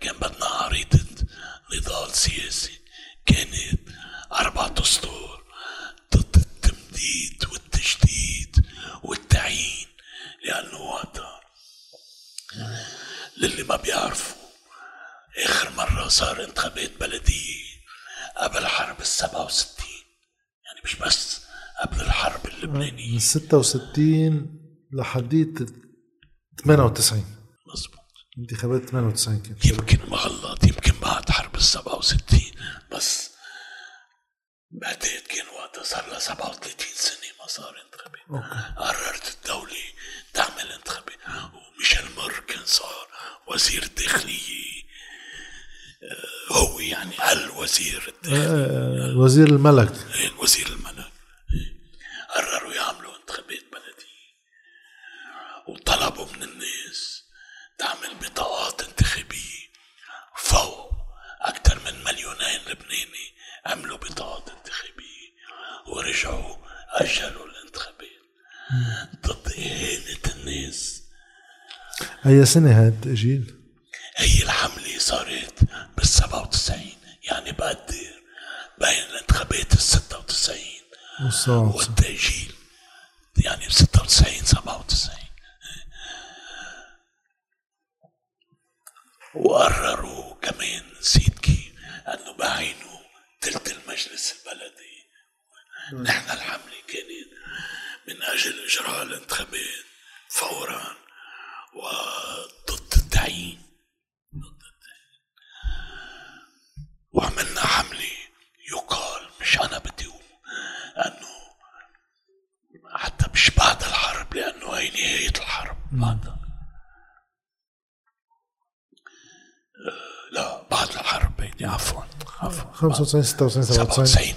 كان بدنا عريضة نضال سياسي. كانت أربع دستور. ضد التمديد والتجديد والتعيين لأنه وقتها للي ما بيعرفوا آخر مرة صار انتخابات بلدية قبل حرب السبعة وستين. يعني مش بس قبل الحرب اللبنانية. من 66 لحديت 98 مزبوط انتخابات 98 كانت يمكن مغلط يمكن بعد حرب ال 67 بس بعتقد كان وقتها صار لها 37 سنة ما صار انتخابات. قررت الدولة تعمل انتخابات وميشيل مر كان صار وزير الداخلية هو يعني الوزير الداخلية آه، وزير الملك. وزير الملك. قرروا يعملوا انتخابات بلدية. وطلبوا من الناس تعمل بطاقات انتخابية فوق أكثر من مليونين لبناني عملوا بطاقات انتخابية ورجعوا أجلوا الانتخابات. ضد إهانة الناس. اي سنة هاد جيل؟ هي الحملة صارت بال 97 يعني بقدر بين الانتخابات ال 96 والسبعة وتسعين. والتأجيل يعني ب 96 97 وقرروا كمان نسيت كيف انه بعينوا تلت المجلس البلدي نحن الحملة كانت من أجل اجراء الانتخابات فورا وضد التعيين ضد التعيين وعملنا حملة يقال مش أنا بدي أقول انه حتى مش بعد الحرب لأنه هي نهاية الحرب بعدها آه، لا بعد الحرب هيدي عفوا عفوا 95 96 97 97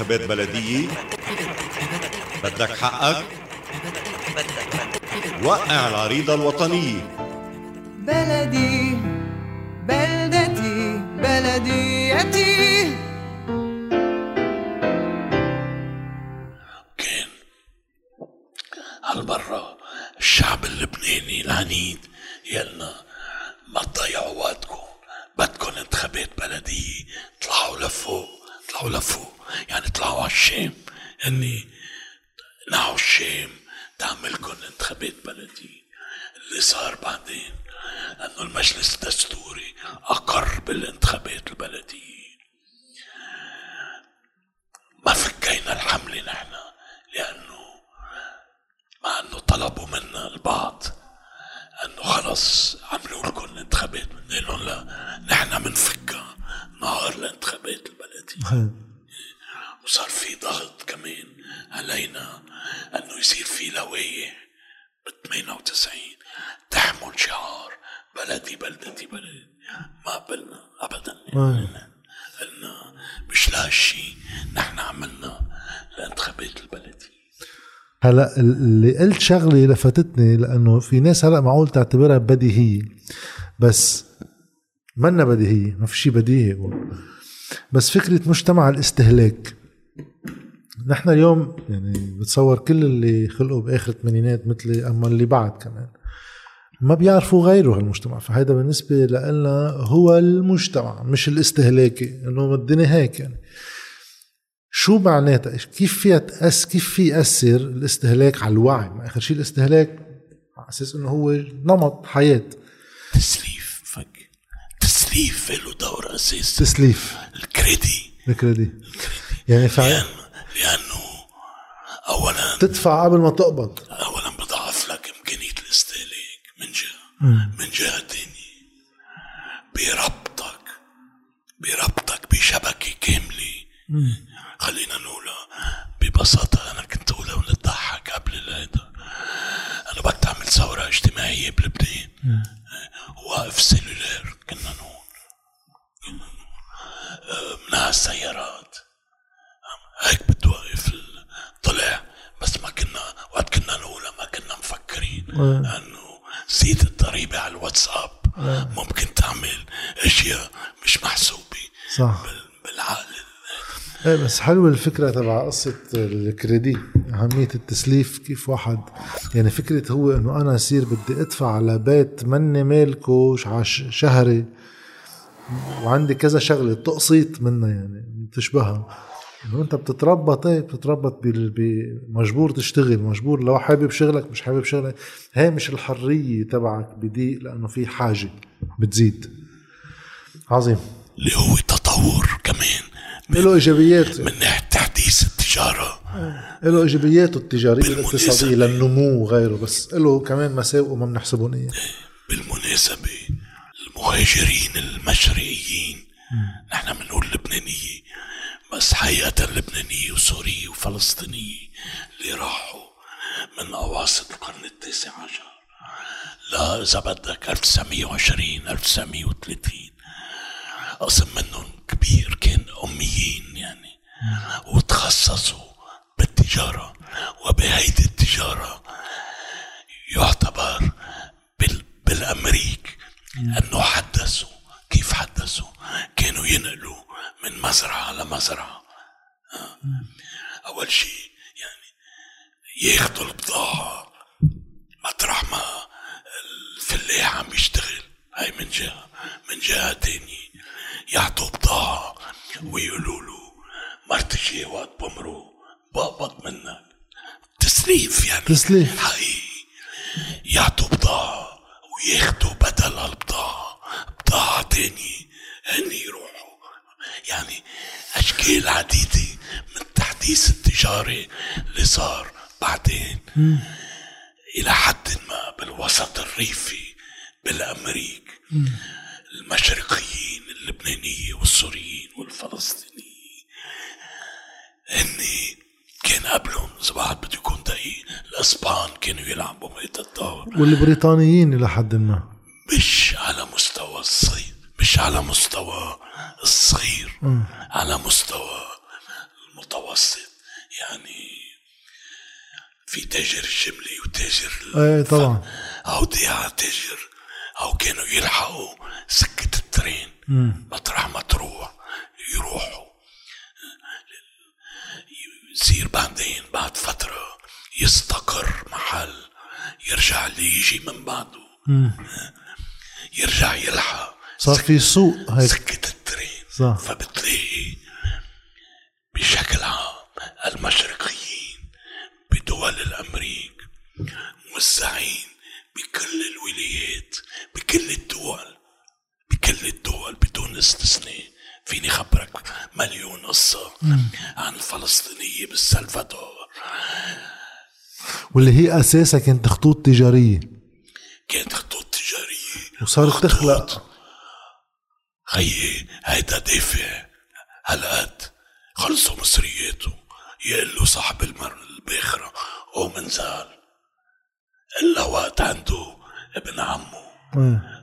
انتخابات بلدية. بدك حقك. وقع العريضة الوطنية. اللي قلت شغلة لفتتني لأنه في ناس هلأ معقول تعتبرها بديهية. بس منا بديهية ما في شيء بديهي هو. بس فكرة مجتمع الاستهلاك. نحن اليوم يعني بتصور كل اللي خلقوا بآخر الثمانينات مثلي أما اللي بعد كمان. ما بيعرفوا غيره هالمجتمع. فهيدا بالنسبة لنا هو المجتمع مش الاستهلاكي إنه الدنيا هيك يعني. شو معناتها؟ كيف فيها تأس كيف في يأثر الاستهلاك على الوعي؟ ما آخر شيء الاستهلاك على أساس إنه هو نمط حياة. تسليف فك. تسليف له دور أساسي. تسليف. الكريدي. الكريدي. يعني فعلا لأن لأنه أولا تدفع قبل ما تقبض. أولا بضعف لك إمكانية الاستهلاك من جهة من جهة تانية. بربطك. بربطك بشبكة كاملة خلينا نقولها ببساطة أنا كنت أقولها ونضحك قبل هذا أنا بدي أعمل ثورة اجتماعية بلبنان واقف سيلولير كنا نقول. كنا نقول. من على السيارات. هيك بتوقف طلع بس ما كنا وقت كنا نقولها ما كنا مفكرين إنه زيد الضريبة على الواتساب. ممكن تعمل أشياء مش محسوبة صح. بالعقل. إيه بس حلوة الفكرة تبع قصة الكريدي. أهمية التسليف كيف واحد يعني فكرة هو إنه أنا أصير بدي أدفع على بيت مني مالكه شهري وعندي كذا شغلة تقسيط منها يعني تشبهها إنه أنت بتتربط إيه بتتربط ب- مجبور تشتغل مجبور لو حابب شغلك مش حابب شغلك. هي مش الحرية تبعك بضيق لأنه في حاجة بتزيد. عظيم. اللي هو تطور كمان. له إيجابيات. من ناحية تحديث التجارة. له ايجابياته التجارية بالمناسبة. والاقتصاديه للنمو وغيره بس له كمان مساوئ ما بنحسبهم إياه. بالمناسبة المهاجرين المشرقيين نحن بنقول لبنانية بس حقيقة اللبنانية وسورية وفلسطينية اللي راحوا من أواسط القرن التاسع عشر. لا إذا بدك 1920 1930 قسم منهم كبير كان أميين يعني. وتخصصوا بالتجارة وبهيدي التجارة. يعتبر بال بالأمريك إنه حدثوا. كيف حدثوا؟ كانوا ينقلوا من مزرعة لمزرعه. أول شيء يعني ياخذوا البضاعة مطرح ما الفلاح عم يشتغل هاي من جهة. من جهة تانية يعطوا بضاعه ويقولوا له مرتجي وقت بمرو بقبض منك. تسليف يعني. تسليف. حقيقي. يعطوا بضاعة وياخدوا بدل البضاعة. بضاعة تانية هن يروحوا. يعني أشكال عديدة من التحديث التجاري اللي صار بعدين. إلى حد ما بالوسط الريفي بالأمريك. المشرقيين اللبنانية والسوريين والفلسطينيين. هني كان قبلهم إذا بعد بده يكون دقيق الإسبان كانوا يلعبوا بهيدا الدور. والبريطانيين إلى حد ما. مش على مستوى الصغير مش على مستوى الصغير على مستوى المتوسط. يعني في تاجر الجملة وتاجر إيه طبعا. ضياع تاجر أو كانوا يلحقوا. سكة الترين. مطرح ما تروح يروحوا. يصير بعدين بعد فترة يستقر محل يرجع اللي يجي من بعده. يرجع يلحق. صار في سوق هيك. سكة الترين. صح. فبتلاقي قصة عن الفلسطينية بالسلفادور. واللي هي اساسها كانت خطوط تجارية. كانت خطوط تجارية. وصارت. تخلق. خيي هيدا دافع. هالقد خلصوا مصرياته يقول له صاحب المر الباخرة. هو منزال إلا وقت عنده ابن عمه.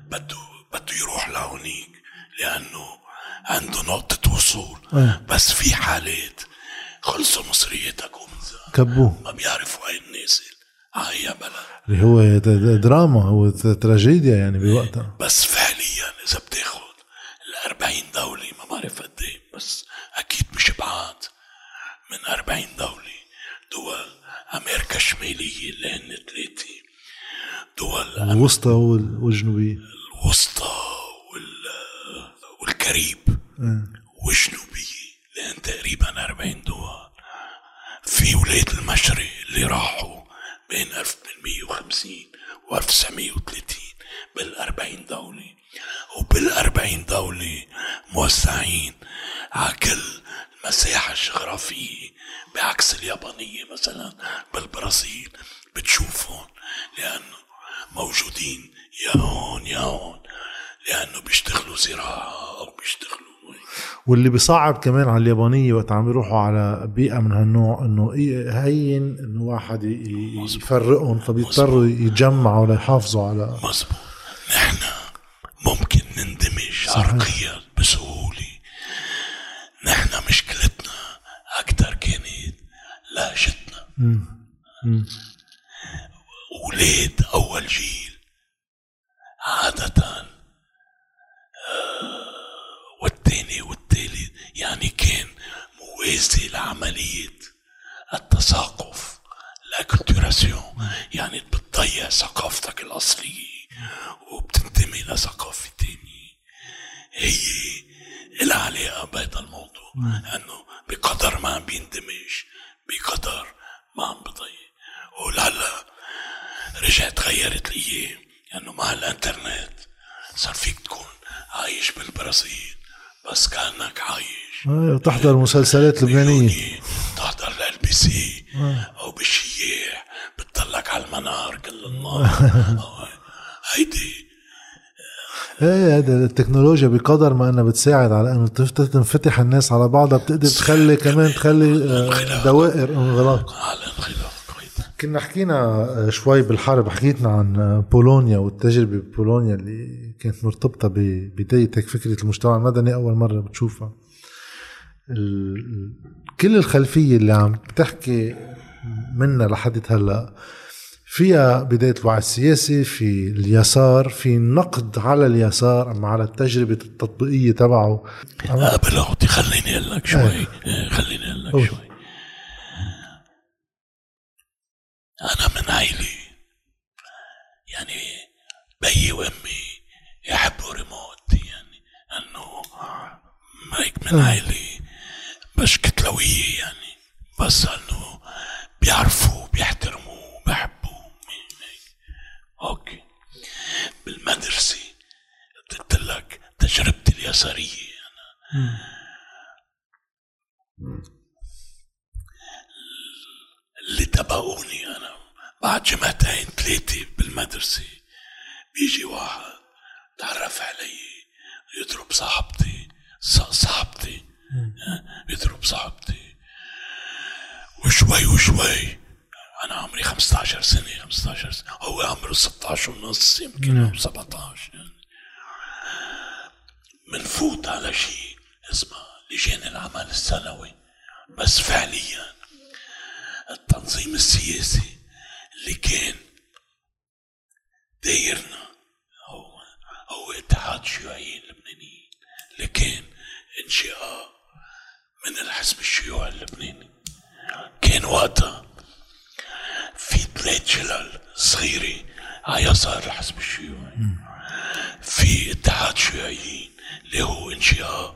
بده بده يروح لهونيك. لأنه عنده نقطة وصول إيه. بس في حالات خلصوا مصرياتك ومنزال كبوه. ما بيعرفوا وين نازل عايا بلد. اللي هو دراما هو تراجيديا يعني بوقتها. بس فعليا إذا بتاخد ال 40 دولة ما بعرف قد إيه بس أكيد مش بعاد من 40 دولة. دول أمريكا الشمالية اللي هن ثلاثة دول الوسطى وال- والجنوبية. الوسطى وال والكاريب والجنوبية اللي هن تقريبا 40 دول في ولاد المشرق اللي راحوا بين 1850 و 1930 بال 40 دولة. وبال 40 دولة موزعين على كل المساحة الجغرافية بعكس اليابانية مثلا بالبرازيل بتشوفهم لأنه موجودين يا هون يا هون لأنه بيشتغلوا زراعة أو بيشتغلوا واللي بيصعب كمان على اليابانية وقت عم يروحوا على بيئة من هالنوع إنه هين إنه واحد يفرقهم فبيضطروا يتجمعوا ليحافظوا على مزبوط نحن ممكن نندمج عرقيا بسهولة. نحن مشكلتنا أكتر كانت لهجتنا. أولاد أول جيل عادة آه، والتاني والتالت موازي لعملية التثاقف لاكولتوراسيون يعني بتضيع ثقافتك الأصلية وبتنتمي لثقافة تانية. هي لها علاقة بهذا الموضوع. انه بقدر ما عم بيندمج بقدر ما عم بضيع. ولهلا رجعت غيرت الأيام. انه مع الإنترنت صار فيك تكون عايش بالبرازيل. بس كأنك عايش. آه، تحضر مسلسلات لبنانية. تحضر لال بي سي أو بالشياح بتطلق على المنار كل النهار. هيدي إيه هذا التكنولوجيا بقدر ما أنها بتساعد على أنه تنفتح الناس على بعضها بتقدر تخلي كمان تخلي آه، دوائر انغلاق على الخلاف هيدا. كنا حكينا آه، شوي بالحرب حكيتنا عن آه، بولونيا والتجربة ببولونيا اللي كانت مرتبطة ببداية هيك فكرة المجتمع المدني أول مرة بتشوفها. ال- كل الخلفية اللي عم بتحكي منها لحد هلأ فيها بداية الوعي السياسي في اليسار في نقد على اليسار أما على التجربة التطبيقية تبعه. قبل أختي خليني أقول لك شوي إيه، خليني أقول قول. لك شوي. أنا من عائلة يعني بيي وأمي يحبوا ريموت يعني إنه هيك من عائلة مش كتلوية يعني بس إنه بيعرفوا بيحترموا بيحبوا هيك. أوكي. بالمدرسة قلت لك تجربتي اليسارية اللي تبعوني أنا. بعد جمعتين ثلاثة بالمدرسة بيجي واحد تعرف علي يضرب صاحبتي صاحبتي. يضرب صاحبتي. وشوي وشوي أنا عمري 15 سنة 15 سنة هو عمره 16 ونص يمكن أو 17 يعني. منفوت على شيء اسمه لجان العمل السنوي بس فعليا التنظيم السياسي اللي كان دايرنا هو هو اتحاد شيوعيين لبنانيين اللي كان انشاء من الحزب الشيوعي اللبناني. كان وقتها في ثلاث شلل صغيرة على يسار الحزب الشيوعي. في اتحاد شيوعيين اللي هو انشاء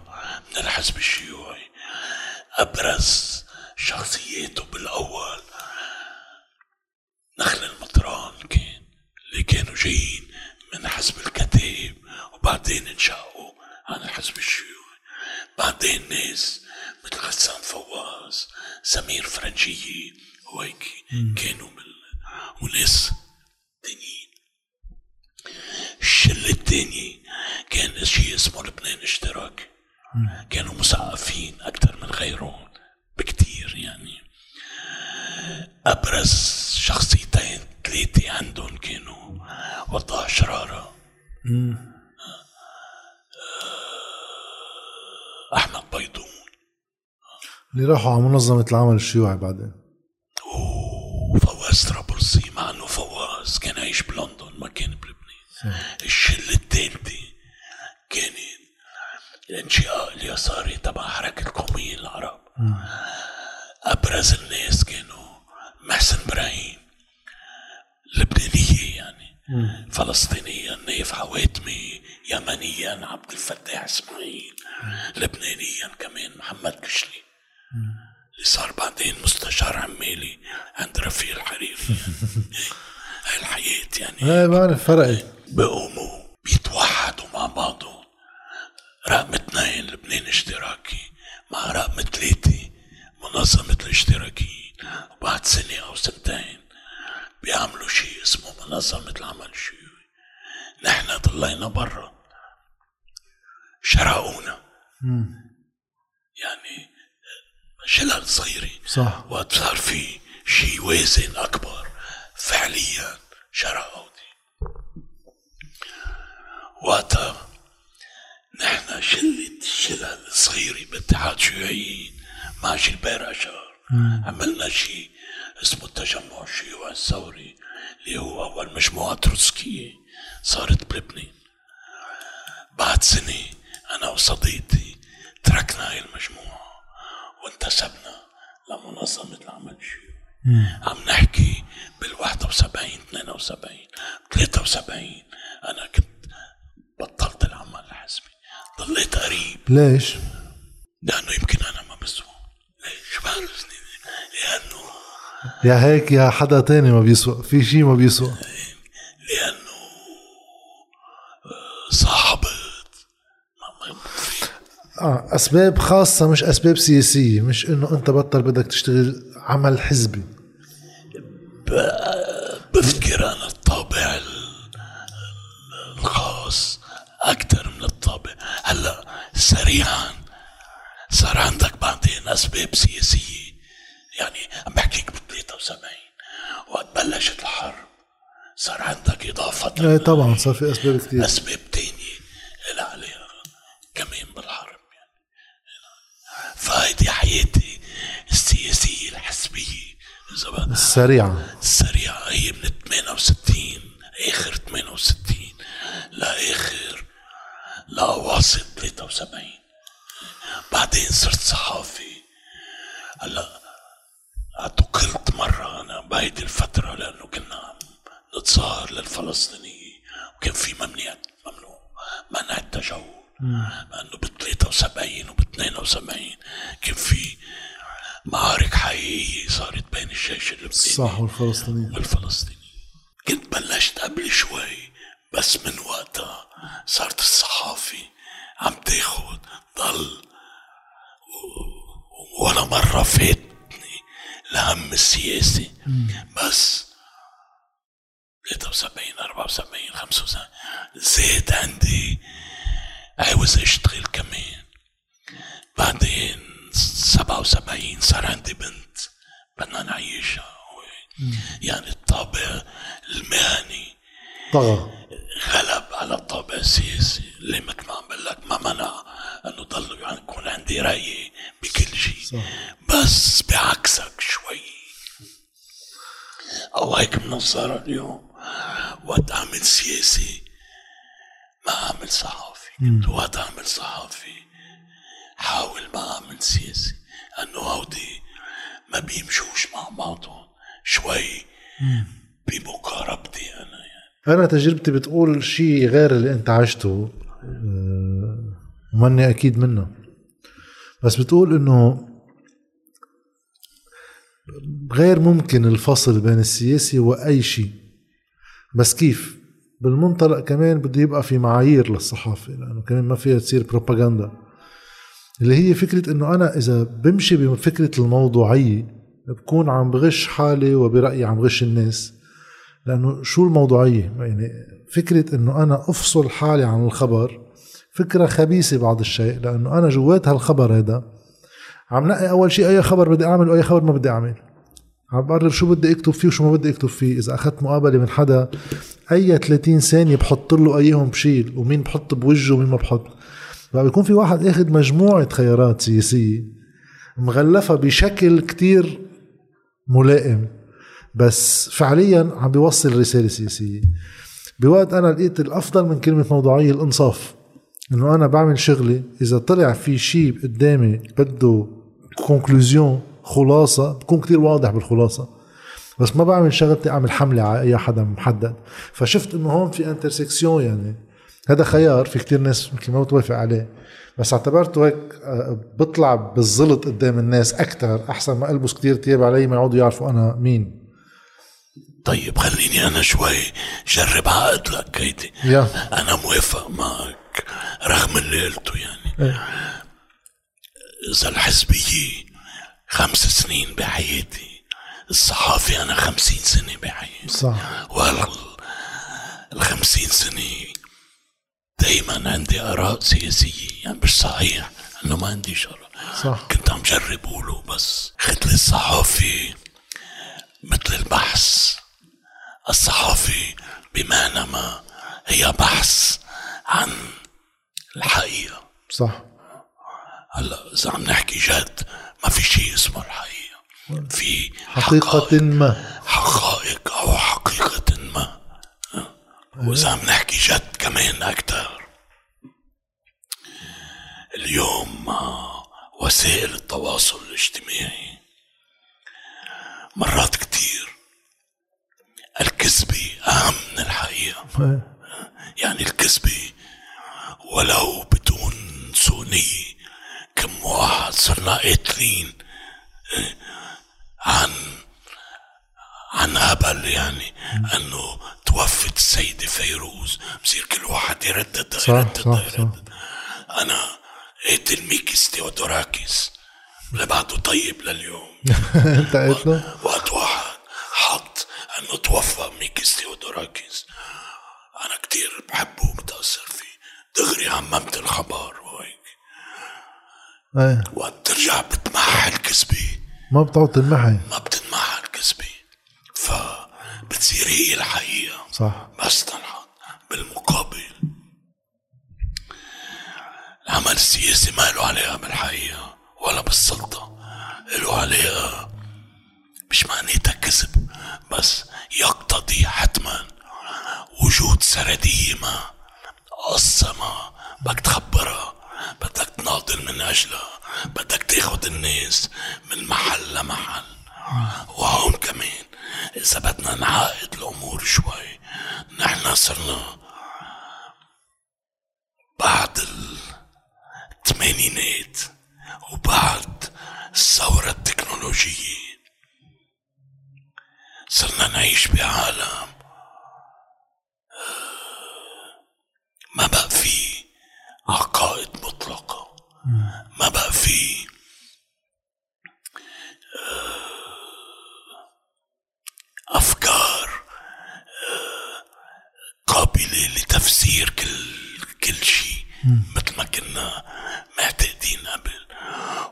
من الحزب الشيوعي. أبرز شخصياته بالأول. نخل المطران كان اللي كانوا جايين من حزب الكتائب وبعدين انشقوا عن الحزب الشيوعي. بعدين ناس مثل غسان فواز سمير فرنجية وهيك كانوا بال... وناس تانيين. الشلة التانية كان شيء اسمه لبنان اشتراكي كانوا مثقفين أكثر من غيرهم. بكتير يعني. أبرز شخصيتين ثلاثة عندهم كانوا وضع شرارة. أحمد بيضون. اللي راحوا على منظمة العمل الشيوعي بعدين. وفواز طرابلسي مع إنه فواز كان عايش بلندن ما كان بلبنان. الشلة الثالثة كانت الانشاء اليساري تبع حركة القوميين العرب أبرز الناس كانوا محسن إبراهيم لبنانية يعني. فلسطينيا نايف حواتمي يمنيا عبد الفتاح إسماعيل. لبنانيا كمان محمد كشلي. اللي صار بعدين مستشار عمالي عند رفيق الحريري هاي الحياة يعني. إيه بعرف فرقت بيقوموا بيتوحدوا مع بعضهم. رقم اثنين لبنان اشتراكي مع رقم ثلاثة منظمة الاشتراكيين وبعد سنة أو سنتين بيعملوا شيء اسمه منظمة العمل الشيوعي نحن ضلينا برا. شرقونا يعني شلل صغيرة. صح. وقت صار في شيء وازن أكبر. فعليا شرقوني وقتها نحن شلة شلل صغيرة باتحاد شيوعيين مع جilبير أشار عملنا شيء اسمه التجمع الشيوعي الثوري اللي هو أول مجموعة تروتسكية صارت بلبنان. بعد سنة أنا وصديقتي تركنا هاي المجموعة وانتسبنا لمنظمة العمل الشيوعي. عم نحكي بال 71 72 73 أنا كنت بطلت العمل الحزبي. ضليت قريب ليش؟ لأنه يمكن أنا ما بسوى ليش بعرفني لأنه يا هيك يا حدا تاني ما بيسوق في شيء ما بيسوق. لأنه آه، صاحبت آه أسباب خاصة مش أسباب سياسية مش إنه أنت بطل بدك تشتغل عمل حزبي. بفكر أنا الطابع ال- الخاص هلا سريعا صار عندك بعدين اسباب سياسية. يعني عم بحكيك ب 73 وقت بلشت الحرب صار عندك إضافة إيه طبعا صار في أسباب كثير أسباب تانية اللي عليها كمان بالحرب يعني. فهيدي حياتي السياسية الحزبية سريعا. السريعة هي من 68 آخر 68 لآخر لأواسط 73 بعدين صرت صحافي. هلا اعتقلت مرة أنا بهيدي الفترة لأنه كنا عم نتظاهر للفلسطينية. وكان في ممنوع ممنوع منع التجول. لأنه ب 73 وب 72 كان في معارك حقيقية صارت بين الجيش اللبناني صح والفلسطينيين. والفلسطيني كنت بلشت قبل شوي بس من وقتها صارت الصحافي عم تاخد ضل ولا مرة فاتني الهم السياسي بس 73 74 75 زاد عندي عاوز اشتغل كمان. بعدين 77 صار عندي بنت بدنا نعيشها. يعني الطابع المهني. طغى غلب على الطابع السياسي. اللي مثل ما عم بقول لك ما منع انه ضل يعني يكون عندي رأي بكل شيء. بس بعكسك شوي. أو هيك منظرة اليوم. وقت اعمل سياسي ما اعمل صحافي. كنت وقت اعمل صحافي. حاول ما اعمل سياسي. أنه هودي ما بيمشوش مع بعضهم. شوي بمقاربتي أنا. أنا تجربتي بتقول شيء غير اللي أنت عشته آه، وماني أكيد منه. بس بتقول إنه غير ممكن الفصل بين السياسي وأي شيء. بس كيف؟ بالمنطلق كمان بده يبقى في معايير للصحافة لأنه كمان ما فيها تصير بروباغندا اللي هي فكرة إنه أنا إذا بمشي بفكرة الموضوعية بكون عم بغش حالي وبرأيي عم بغش الناس. لأنه شو الموضوعية؟ يعني فكرة إنه أنا أفصل حالي عن الخبر فكرة خبيثة بعض الشيء لأنه أنا جوات هالخبر هذا عم نقي أول شيء أي خبر بدي أعمل وأي خبر ما بدي أعمل. عم بقرر شو بدي أكتب فيه وشو ما بدي أكتب فيه إذا أخذت مقابلة من حدا أي 30 ثانية بحط له أيهم بشيل ومين بحط بوجهه ومين ما بحط. بقى بيكون في واحد أخذ مجموعة خيارات سياسية مغلفة بشكل كتير ملائم. بس فعليا عم بيوصل رسالة سياسية. بوقت أنا لقيت الأفضل من كلمة موضوعية الإنصاف إنه أنا بعمل شغلي إذا طلع في شيء قدامي بده conclusion خلاصة بكون كتير واضح بالخلاصة. بس ما بعمل شغلتي أعمل حملة على أي حدا محدد. فشفت إنه هون في intersection يعني. هذا خيار في كتير ناس يمكن ما بتوافق عليه. بس اعتبرته هيك آه، بطلع بالزلط قدام الناس أكثر أحسن ما ألبس كتير تياب علي ما يقعدوا يعرفوا أنا مين. طيب خليني أنا شوي جرب عقد لك هيدي يا. أنا موافق معك رغم اللي قلته يعني اذا الحزبية خمس سنين بحياتي الصحافي أنا خمسين سنة بحياتي. صح. وال الخمسين سنة دايما عندي آراء سياسية يعني مش صحيح إنه ما عندي شرع صح. كنت عم جرب اقوله بس خدلي الصحافي مثل البحث. الصحافي بمعنى ما هي بحث عن الحقيقة. صح. هلا إذا عم نحكي جد ما في شيء اسمه الحقيقة. في حقيقة ما. حقائق أو حقيقة ما. وإذا عم نحكي جد كمان أكتر. اليوم وسائل التواصل الاجتماعي مرات كتير الكذبة أهم من الحقيقة. إيه. يعني الكذبة ولو بدون سوء نية كم واحد صرنا قاتلين إيه، عن عن هبل يعني. أنه توفت السيدة فيروز. بصير كل واحد يردد صح يردد صح صح. يردد أنا قاتل ميكس تيودوراكيس. اللي بعده طيب لليوم. أنت قلت له وقت واحد حط انه توفى ميكس تيودوراكيس أنا كتير بحبه وبتاثر فيه. دغري عممت الخبر وهيك. إيه. وقت ترجع بتمحى الكذبه ما بتعطي المحي ما بتنمحى الكذبه فبتصير هي الحقيقة. صح. بس تنحط بالمقابل. العمل السياسي ما له علاقة بالحقيقة ولا بالسلطة. له علاقة مش معناتها كذب بس يقتضي حتما وجود سردية ما قصة ما بدك تخبرها بدك تناضل من أجلها بدك تاخد الناس من محل لمحل. وهون كمان إذا بدنا نعقد الأمور شوي نحن صرنا بعد الثمانينات وبعد الثورة التكنولوجية. صرنا نعيش بعالم. ما بقى في عقائد مطلقة. ما بقى في آه، أفكار آه، قابلة لتفسير كل كل شيء. مثل ما كنا معتقدين قبل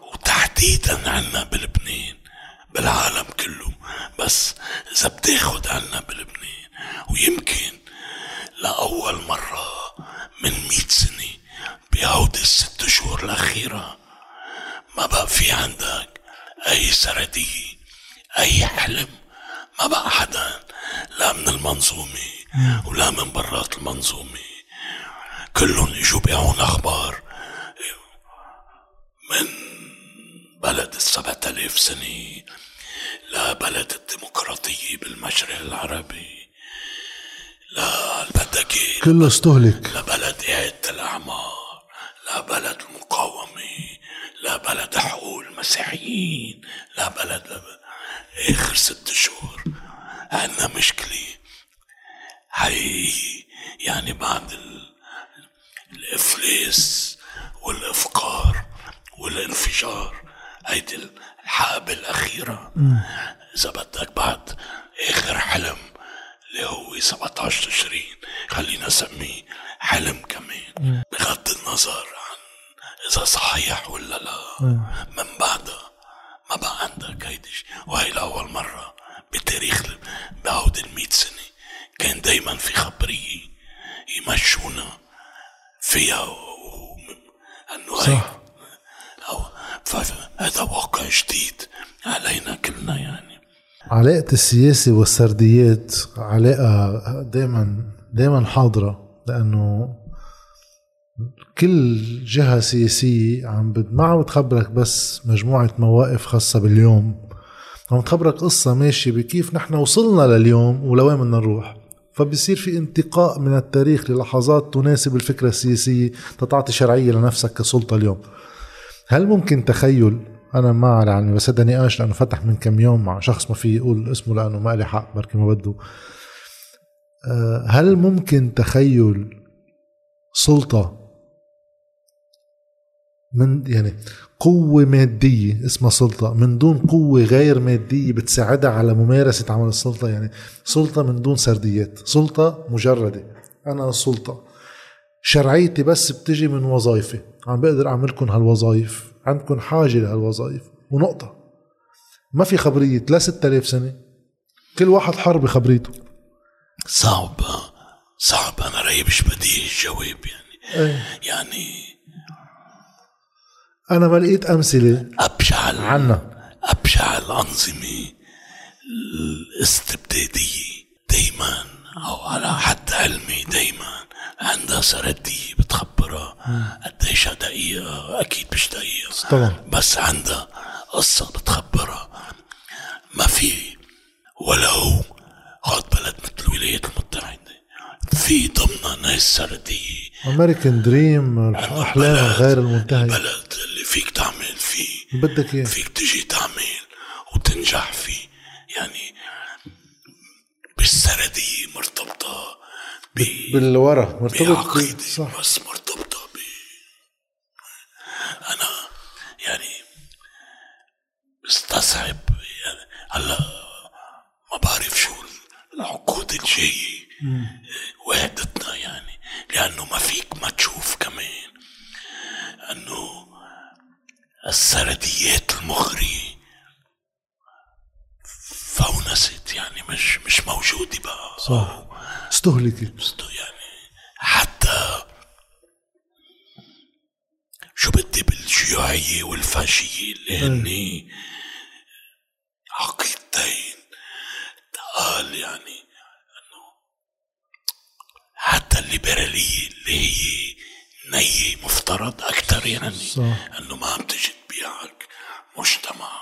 وتحديدا عنا بلبنان بالعالم كله. بس إذا بتاخد عنا بلبنان ويمكن لأول مرة من مئة سنة بهودي الست شهور الأخيرة ما بقى في عندك أي سردية أي حلم. ما بقى حدا لا من المنظومة ولا من برات المنظومة. كلهم إجوا بيعون أخبار من بلد السبعة آلاف سنة لبلد الديمقراطية بالمشرق العربي لا بدك؟ كله استهلك. لبلد إعادة الأعمار لبلد المقاومة لبلد حقوق المسيحيين لبلد لبلد آخر ست شهور. عندنا مشكلة. حقيقية يعني بعد ال- الإفلاس والإفقار والانفجار. هيدي الحقبة الأخيرة إذا بدك بعد آخر حلم اللي هو 17 تشرين خلينا نسميه حلم كمان. بغض النظر عن إذا صحيح ولا لا. من بعدها ما بقى عندك هيدي. وهي لأول مرة بتاريخ بعود المئة سنة. كان دايما في خبرية يمشونا فيها. أنه هي فهذا واقع جديد علينا كلنا يعني. علاقة السياسة والسرديات علاقة دائما دائما حاضرة لأنه كل جهة سياسية عم ما عم بتخبرك بس مجموعة مواقف خاصة باليوم عم تخبرك قصة ماشية بكيف نحن وصلنا لليوم ولوين بدنا نروح. فبصير في انتقاء من التاريخ للحظات تناسب الفكرة السياسية تتعطي شرعية لنفسك كسلطة اليوم. هل ممكن تخيل أنا ما على علمي بس هذا نقاش لأنه فتح من كم يوم مع شخص ما في يقول اسمه لأنه ما لي حق بركي ما بده. آه، هل ممكن تخيل سلطة من يعني قوة مادية اسمها سلطة من دون قوة غير مادية بتساعدها على ممارسة عمل السلطة؟ يعني سلطة من دون سرديات سلطة مجردة. أنا السلطة شرعيتي بس بتجي من وظائفي عم بقدر اعملكم هالوظائف عندكم حاجة لهالوظائف. ونقطة. ما في خبرية لا 6000 سنة. كل واحد حر بخبريته. صعب. صعب. أنا رأيي مش بديهي الجواب يعني. إيه. يعني أنا ما لقيت أمثلة. أبشع ال- عنا أبشع الأنظمة الاستبدادية دائما أو على حد علمي دايما. عندها سردية بتخبرها. قديش دقيقة؟ أكيد مش دقيقة. طبعا. بس عندها قصة بتخبرها. ما في ولا هو. هاد بلد مثل الولايات المتحدة في ضمنها ناس سردية امريكان دريم الاحلام غير المنتهية. البلد اللي فيك تعمل فيه. بدك إياه. فيك تجي تعمل وتنجح فيه. يعني بالسردية مرتبطة ب بالورا. مرتبط بعقيدة ب- صح. بس مرتبطة ب أنا يعني بستصعب يعني هلا ما بعرف شو العقود الجاية. وحدتنا يعني لأنه ما فيك ما تشوف كمان. أنه السرديات المغرية فونست يعني مش مش موجودة بقى صح. استهلكت. يعني حتى شو بدي بالشيوعية والفاشية اللي هن عقيدتين قال يعني إنه حتى الليبرالية اللي هي نية مفترض أكثر يعني صح. إنه ما عم تجي تبيعك مجتمع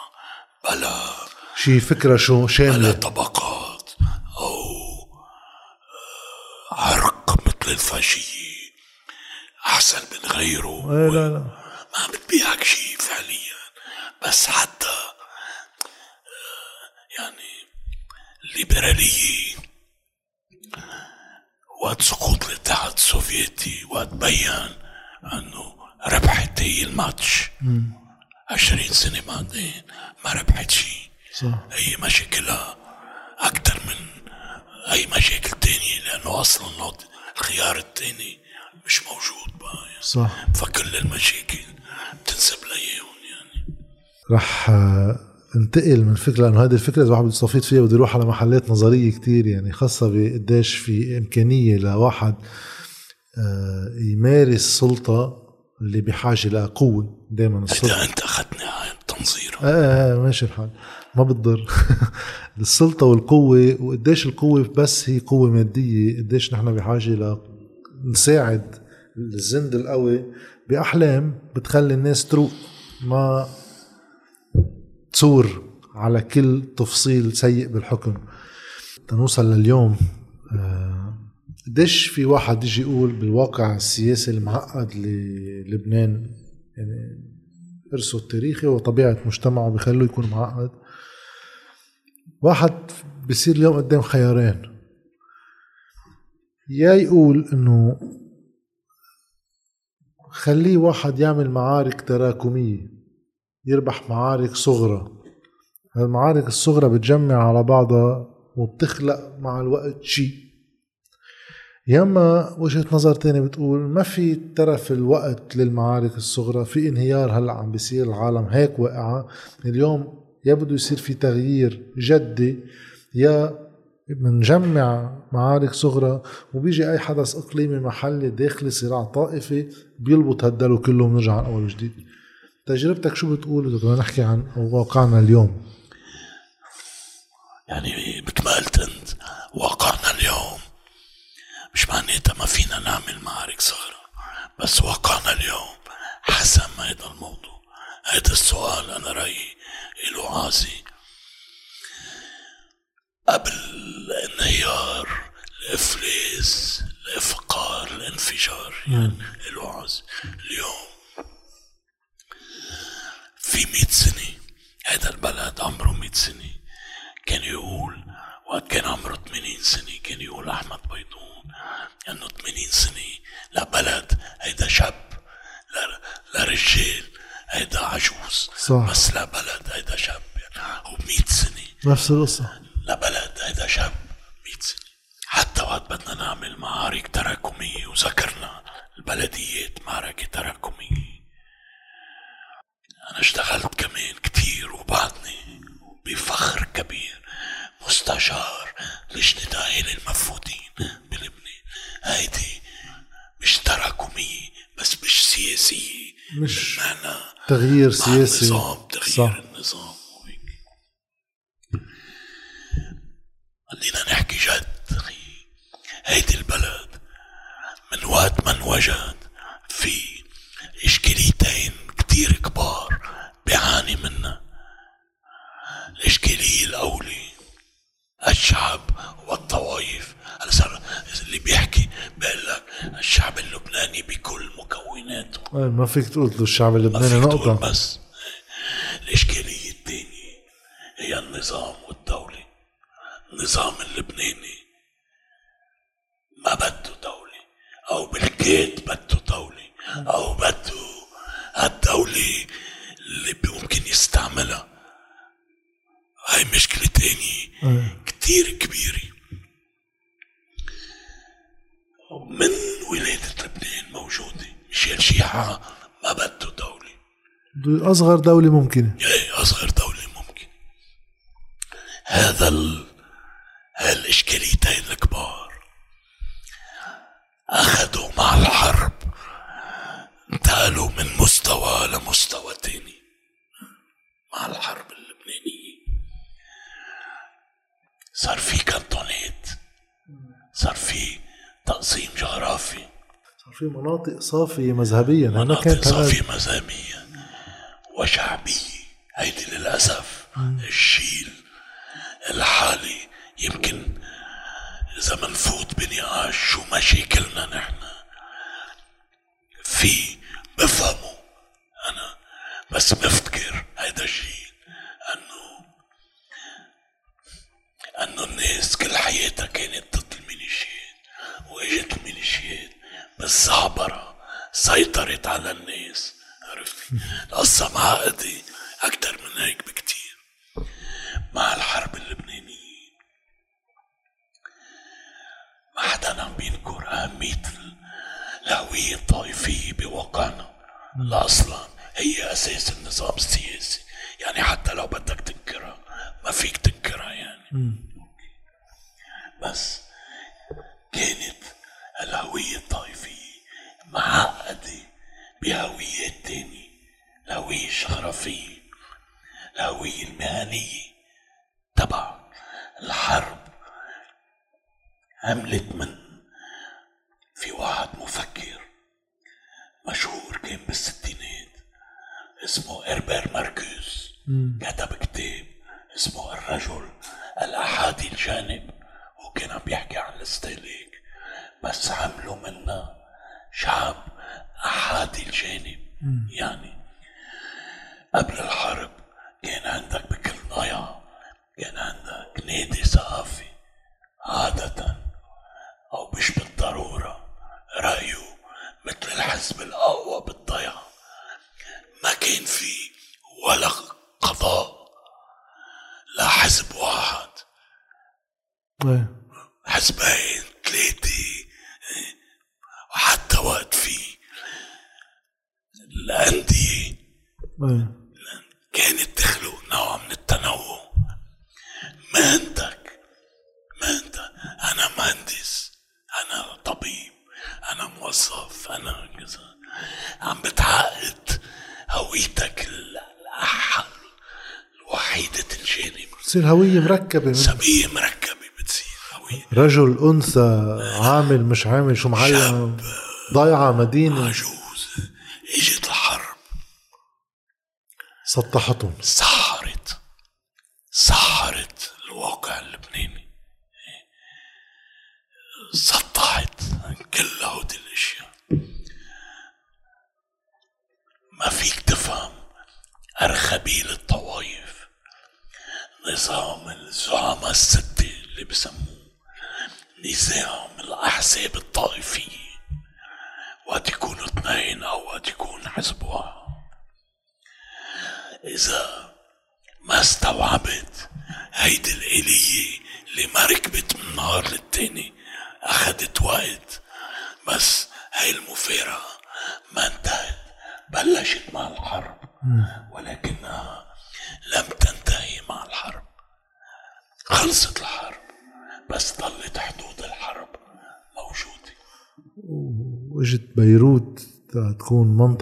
بلا شي فكرة شو بلا شامله طبقات أو آه، عرق مثل الفاشية أحسن من غيره. إيه لا لا. ما بتبيعك شيء فعليا. بس حتى آه، يعني الليبرالية وقت سقوط الاتحاد السوفيتي وقت بين إنه ربحت هي الماتش. عشرين سنة بعدين ما ربحت شيء صح. هي مشاكلها أكثر من أي مشاكل تانية لأنه أصلا الخيار التاني مش موجود بقى يعني. صح. فكل المشاكل بتنسب ليهم يعني. رح آه، انتقل من فكرة لأنه هذه الفكرة إذا واحد بده يستفيد فيها بده يروح على محلات نظرية كتير يعني خاصة بقديش في إمكانية لواحد آه، يمارس سلطة اللي بحاجة لقوة دائما السلطة. أنت أخذتني على التنظير. آه, آه ماشي الحال. ما بتضر. السلطة والقوة وقديش القوة بس هي قوة مادية قديش نحن بحاجة ل نساعد الزند القوي. بأحلام بتخلي الناس تروق ما تصور على كل تفصيل سيء بالحكم. تنوصل لليوم آه، قديش في واحد يجي يقول بالواقع السياسي المعقد للبنان يعني إرثه التاريخي وطبيعة مجتمعه بخلوه يكون معقد. واحد بصير اليوم قدام خيارين. يا يقول إنه خليه واحد يعمل معارك تراكمية يربح معارك صغرى. المعارك الصغرى بتجمع على بعضها وبتخلق مع الوقت شيء. ياما وجهة نظر تانية بتقول ما في ترف الوقت للمعارك الصغرى في انهيار هلأ عم بيصير العالم هيك واقعة. اليوم يا بده يصير في تغيير جدي. يا بنجمع معارك صغرى وبيجي أي حدث إقليمي محلي داخلي صراع طائفي بيلبط هالدلو كله ونرجع عن اول وجديد تجربتك شو بتقول؟ إذا بدنا نحكي عن واقعنا اليوم. يعني مثل ما قلت أنت واقعنا اليوم. مش معناتها ما فينا نعمل معارك صغرى بس واقعنا اليوم. حسم هذا الموضوع. هذا السؤال أنا رأيي. له عازي قبل الانهيار الإفلاس الإفقار الانفجار يعني له عازي اليوم في مئة سنة هذا البلد عمره مئة سنة. كان يقول وقت كان عمره 80 سنة كان يقول أحمد بيضون أنه 80 سنة لبلد هيدا شاب لا, لا رجال. هيدا عجوز. صح. بس لبلد هيدا شاب. يعني هو 100 سنة. نفس القصة. لبلد هيدا شاب 100 سنة. حتى وقت بدنا نعمل معارك تراكمية وذكرنا البلديات معركة تراكمية. أنا اشتغلت كمان كتير وبعدني بفخر كبير مستشار لجنة عائلة المفقودين بلبنان. هيدي مش تراكمية بس مش سياسية. مش تغيير سياسي. النظام تغيير صح. فيك تقول للشعب اللبناني نقطة؟ بس. أصغر دولة ممكنة. أصغر دولة ممكنة. هذا ال... هالإشكاليتين الكبار أخذوا مع الحرب انتقلوا من مستوى لمستوى تاني. مع الحرب اللبنانية. صار في كانتونات صار في تقسيم جغرافي. صار في مناطق صافية مذهبية مناطق صافية مذهبية. Hadi. بتصير هوية مركبة سبية مركبة بتصير هوية. رجل أنثى عامل مش عامل شو معلم؟ ضايعة مدينة. عجوز. إجت الحرب. سطحتهم. سطحتهم.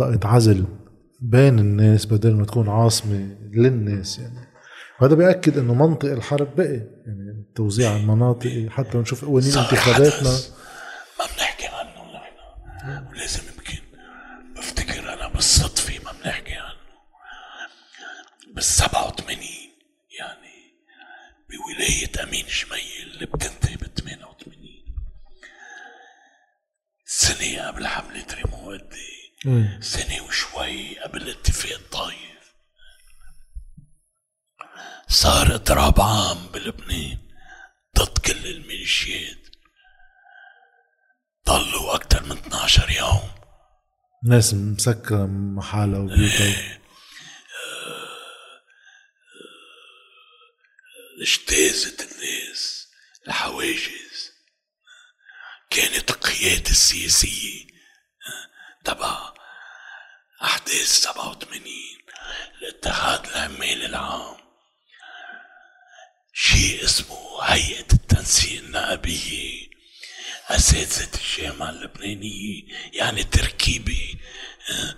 منطقة عزل بين الناس بدل ما تكون عاصمة للناس يعني. وهذا بيأكد إنه منطق الحرب بقي يعني توزيع المناطق حتى نشوف قوانين انتخاباتنا. إيه. سنة وشوي قبل اتفاق الطايف. صار اضراب عام بلبنان ضد كل الميليشيات. ضلوا أكثر من 12 يوم. ناس مسكرة محالها وبيوتها. اجتازت الناس الحواجز. كانت القيادة السياسية تبع أحداث 87 الاتحاد العمال العام. شيء اسمه هيئة التنسيق النائبية أساتذة الجامعة اللبنانية يعني تركيبة آه،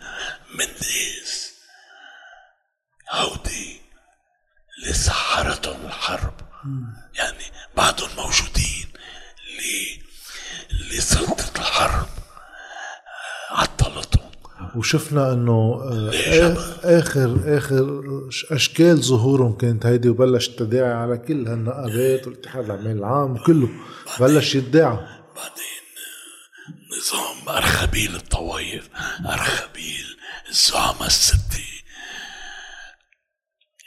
من ناس هودي اللي سحرتهم الحرب. يعني بعدهم موجودين اللي اللي سلطة الحرب. وشفنا إنه آه، ليه آ- آخر آخر أشكال ظهورهم كانت هيدي وبلش التداعي على كل هالنقابات والاتحاد العمال العام وكله بلش يدعى بعدين نظام أرخبيل الطوايف أرخبيل الزعماء الستة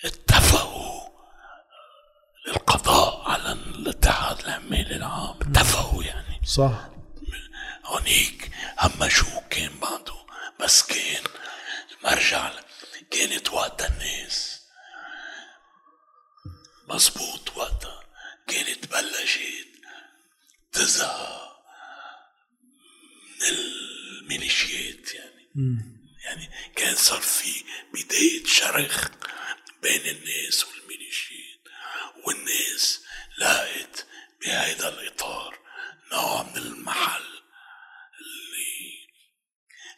اتفقوا للقضاء على الاتحاد العمال العام. اتفقوا يعني. صح. هونيك همشوه كان بعده؟ بس كان المرجع كانت وقتها الناس. مزبوط وقتها كانت بلشت تزهق من الميليشيات يعني. يعني كان صار في بداية شرخ بين الناس والميليشيات والناس لقت بهذا الإطار نوع من المحل.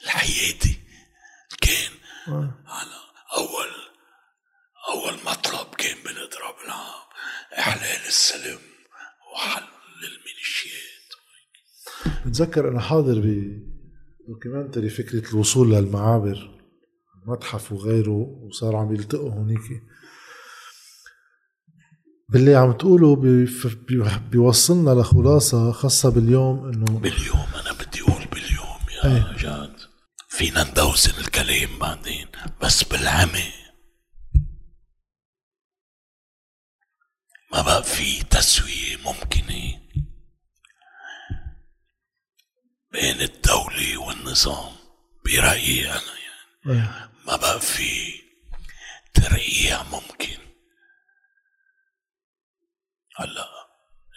الحياتي كان على أول أول مطلب كان بالإضراب العام إحلال السلم وحل الميليشيات بتذكر أنا حاضر بدوكيومنتري فكرة الوصول للمعابر متحف وغيره وصار عم يلتقوا هونيك باللي عم بي- بيوصلنا لخلاصة خاصة باليوم انه باليوم أنا بدي أقول باليوم يا جاد فينا ندوسن الكلام بعدين. بس بالعمى ما بقى في تسوية ممكنة بين الدولة والنظام برأيي أنا يعني. إيه. ما بقى في ترقيع ممكن. هلا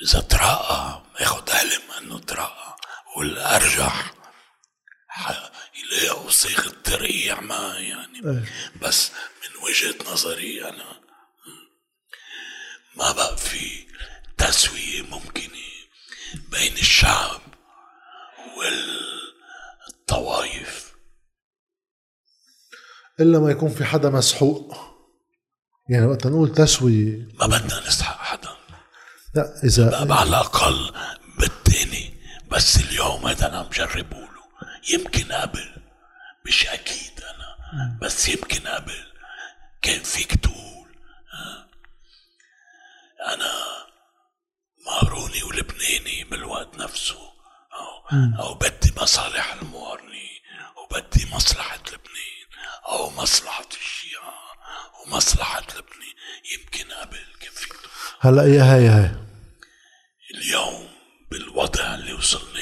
إذا ترقى ياخد علم إنه ترقى والأرجح يلاقوا صيغة ترقيع ما يعني. إيه. بس من وجهة نظري أنا ما بقى في تسوية ممكنة بين الشعب والطوائف. إلا ما يكون في حدا مسحوق. يعني وقت نقول تسوية. ما بدنا نسحق حدا. لا إذا على الأقل بالتاني. بس اليوم هذا أنا مجربه يمكن قبل مش أكيد أنا بس يمكن قبل. كان فيك تقول ها، أنا مهروني ولبناني بالوقت نفسه أو, أو بدي مصالح الموارنة وبدي مصلحة لبنان أو مصلحة الشيعة ومصلحة لبنان. يمكن قبل كان فيك هلأ يا هاي هاي؟ اليوم بالوضع اللي وصلنا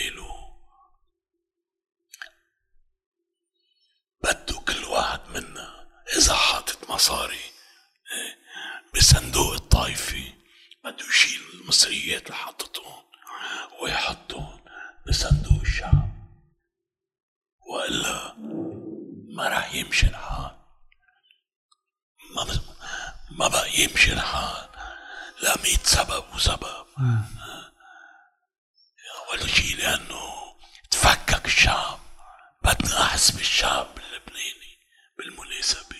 يمشي الحال لا ميت سبب وسبب. أول شيء لأنه تفكك الشعب. بدنا حزب الشعب اللبناني بالمناسبة.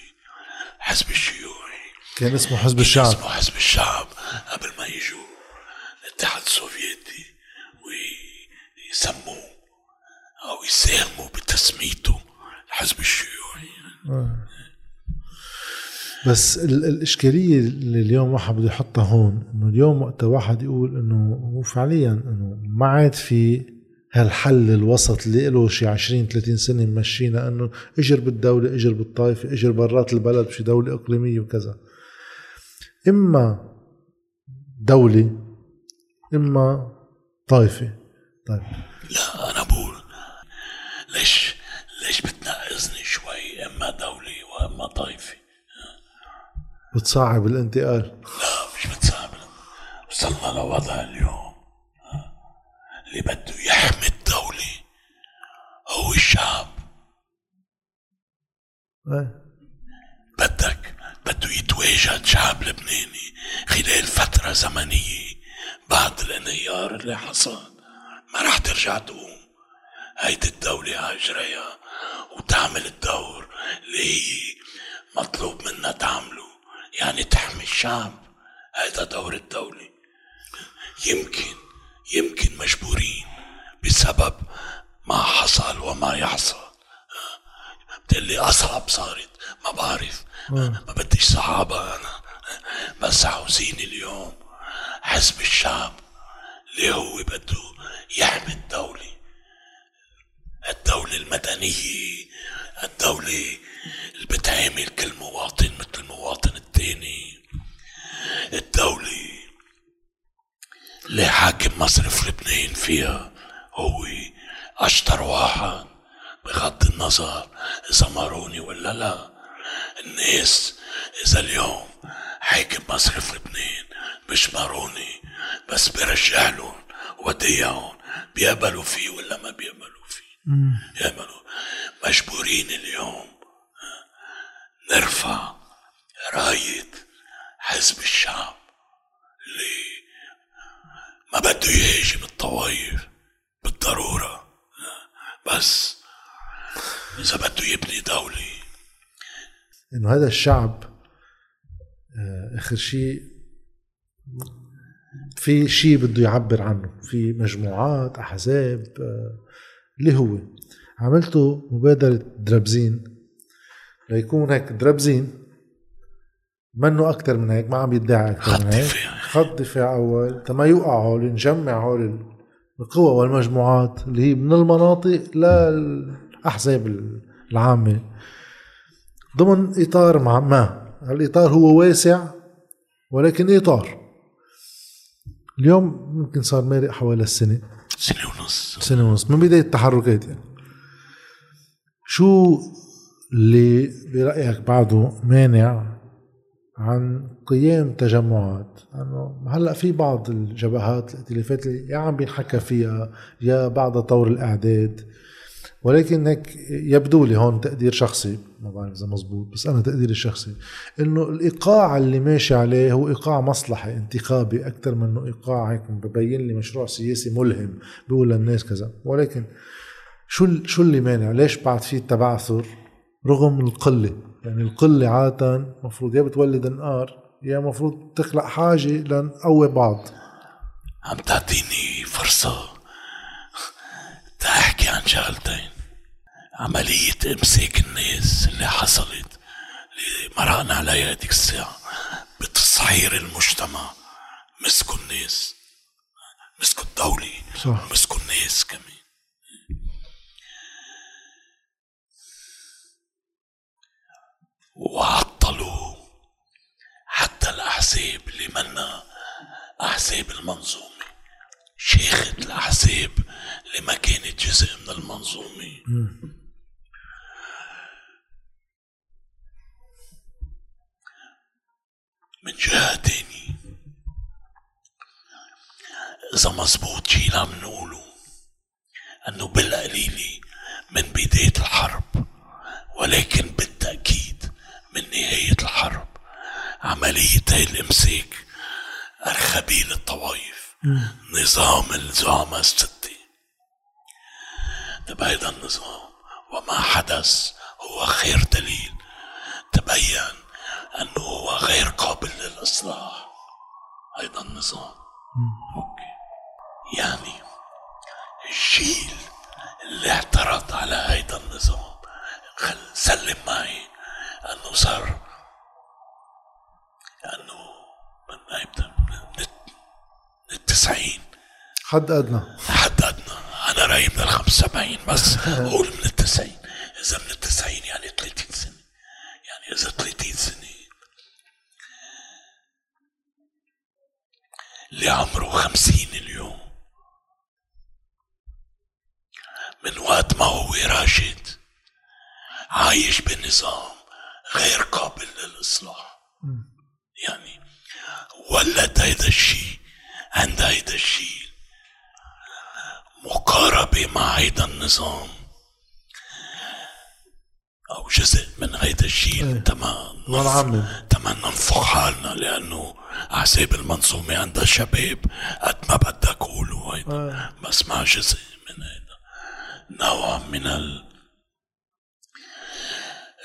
الحزب الشيوعي. كان اسمه حزب الشعب. اسمه حزب الشعب قبل ما يجوا. الاتحاد السوفيتي ويسموه أو يساهموا بتسميته الحزب الشيوعي. بس ال- الإشكالية اللي اليوم واحد بده يحطها هون إنه اليوم وقت واحد يقول إنه هو فعليا إنه ما عاد في هالحل الوسط اللي له شي 20 30 سنة ممشينا إنه إجر بالدولة إجر بالطائفة إجر برات البلد بشي دولة إقليمية وكذا. إما دولة إما طائفة. طيب. لا. بتصعب الانتقال. لا مش بتصعب. وصلنا لوضع اليوم اللي بده يحمي الدولة هو الشعب. إيه. بدك بده يتواجد شعب لبناني خلال فترة زمنية بعد الانهيار اللي حصل. ما رح ترجع تقوم. هيدي الدولة عجريها وتعمل الدور اللي هي مطلوب منها تعمله. يعني تحمي الشعب. هيدا دور الدولة. يمكن يمكن مجبورين بسبب ما حصل وما يحصل. بتقلي أصعب صارت. ما بعرف. ما بديش صعابة أنا. بس عاوزين اليوم حزب الشعب اللي هو بده يحمي الدولة. الدولة المدنية الدولة اللي بتعامل كل مواطن مثل المواطن التاني الدولة اللي حاكم مصرف لبنان فيها هو أشطر واحد بغض النظر إذا ماروني ولا لا. الناس إذا اليوم حاكم مصرف لبنان مش ماروني بس برجع لهم وديعهم بيقبلوا فيه ولا ما بيقبلوا فيه. يقبلوا مجبورين اليوم نرفع راية حزب الشعب اللي ما بده يهاجم الطوائف بالضرورة. بس إذا بده يبني دولة. إنه هذا الشعب آه، آخر شيء في شيء بده يعبر عنه. في مجموعات أحزاب آه، اللي هو عملته مبادرة دربزين. ليكون هيك دربزين منه أكتر من هيك ما عم يدعي خط من هيك. خط دفاع أول. تما يوقع هول نجمع هول القوى والمجموعات اللي هي من المناطق للأحزاب العامة. ضمن إطار مع ما الإطار هو واسع ولكن إطار. اليوم يمكن صار مارق حوالي السنة. سنة ونص. سنة ونص من بداية التحركات يعني. شو اللي برأيك بعده مانع عن قيام تجمعات. أنه هلأ في بعض الجبهات الائتلافات اللي يا عم بينحكى فيها يا بعد طور الأعداد ولكن هيك يبدو لي هون تقدير شخصي ما بعرف إذا مزبوط بس أنا تقديري الشخصي إنه الإيقاع اللي ماشي عليه هو إيقاع مصلحي انتخابي أكثر من إنه إيقاع هيك ببين لي مشروع سياسي ملهم بيقول للناس كذا. ولكن شو شو اللي مانع؟ ليش بعد في التبعثر رغم القلة؟ يعني القلة عادة المفروض يا بتولد انقار يا المفروض تخلق حاجة لنقوي بعض. عم تعطيني فرصة تحكي عن شغلتين. عملية إمساك الناس اللي حصلت اللي مرقنا عليها هذيك الساعة بتصحير المجتمع. مسكوا الناس مسكوا الدولة صح. مسكوا الناس كمان. وعطلوا. حتى الأحزاب اللي منا أحزاب المنظومة. شيخة الأحزاب اللي ما كانت جزء من المنظومة. من جهة تاني إذا مزبوط شي عم نقوله أنه بالقليلة من بداية الحرب ولكن بالتأكيد من نهاية الحرب عملية الإمساك أرخبيل الطوائف نظام الزعماء الستة طب هيدا النظام وما حدث هو خير دليل. تبين أنه هو غير قابل للإصلاح. هيدا النظام. أوكي. يعني الجيل اللي اعترض على هيدا النظام خل سلم معي. أنه صار أنه من هيدا من التسعين. حد أدنى. حد أدنى. أنا رأيي من الخمس سبعين بس. قول من التسعين. إذا من التسعين يعني 30 سنة. يعني إذا 30 سنة. اللي عمره خمسين اليوم. من وقت ما هو راشد عايش بنظام. غير قابل للإصلاح. يعني ولد هيدا الشيء عند هيدا الشيء مقاربة مع هيدا النظام أو جزء من هيدا الشيء الله يعمم. تمام ننفخ حالنا لأنه أحساب المنظومة عندها شباب قد ما بدك قولوا هيدا بس مع جزء من هيدا نوع من ال...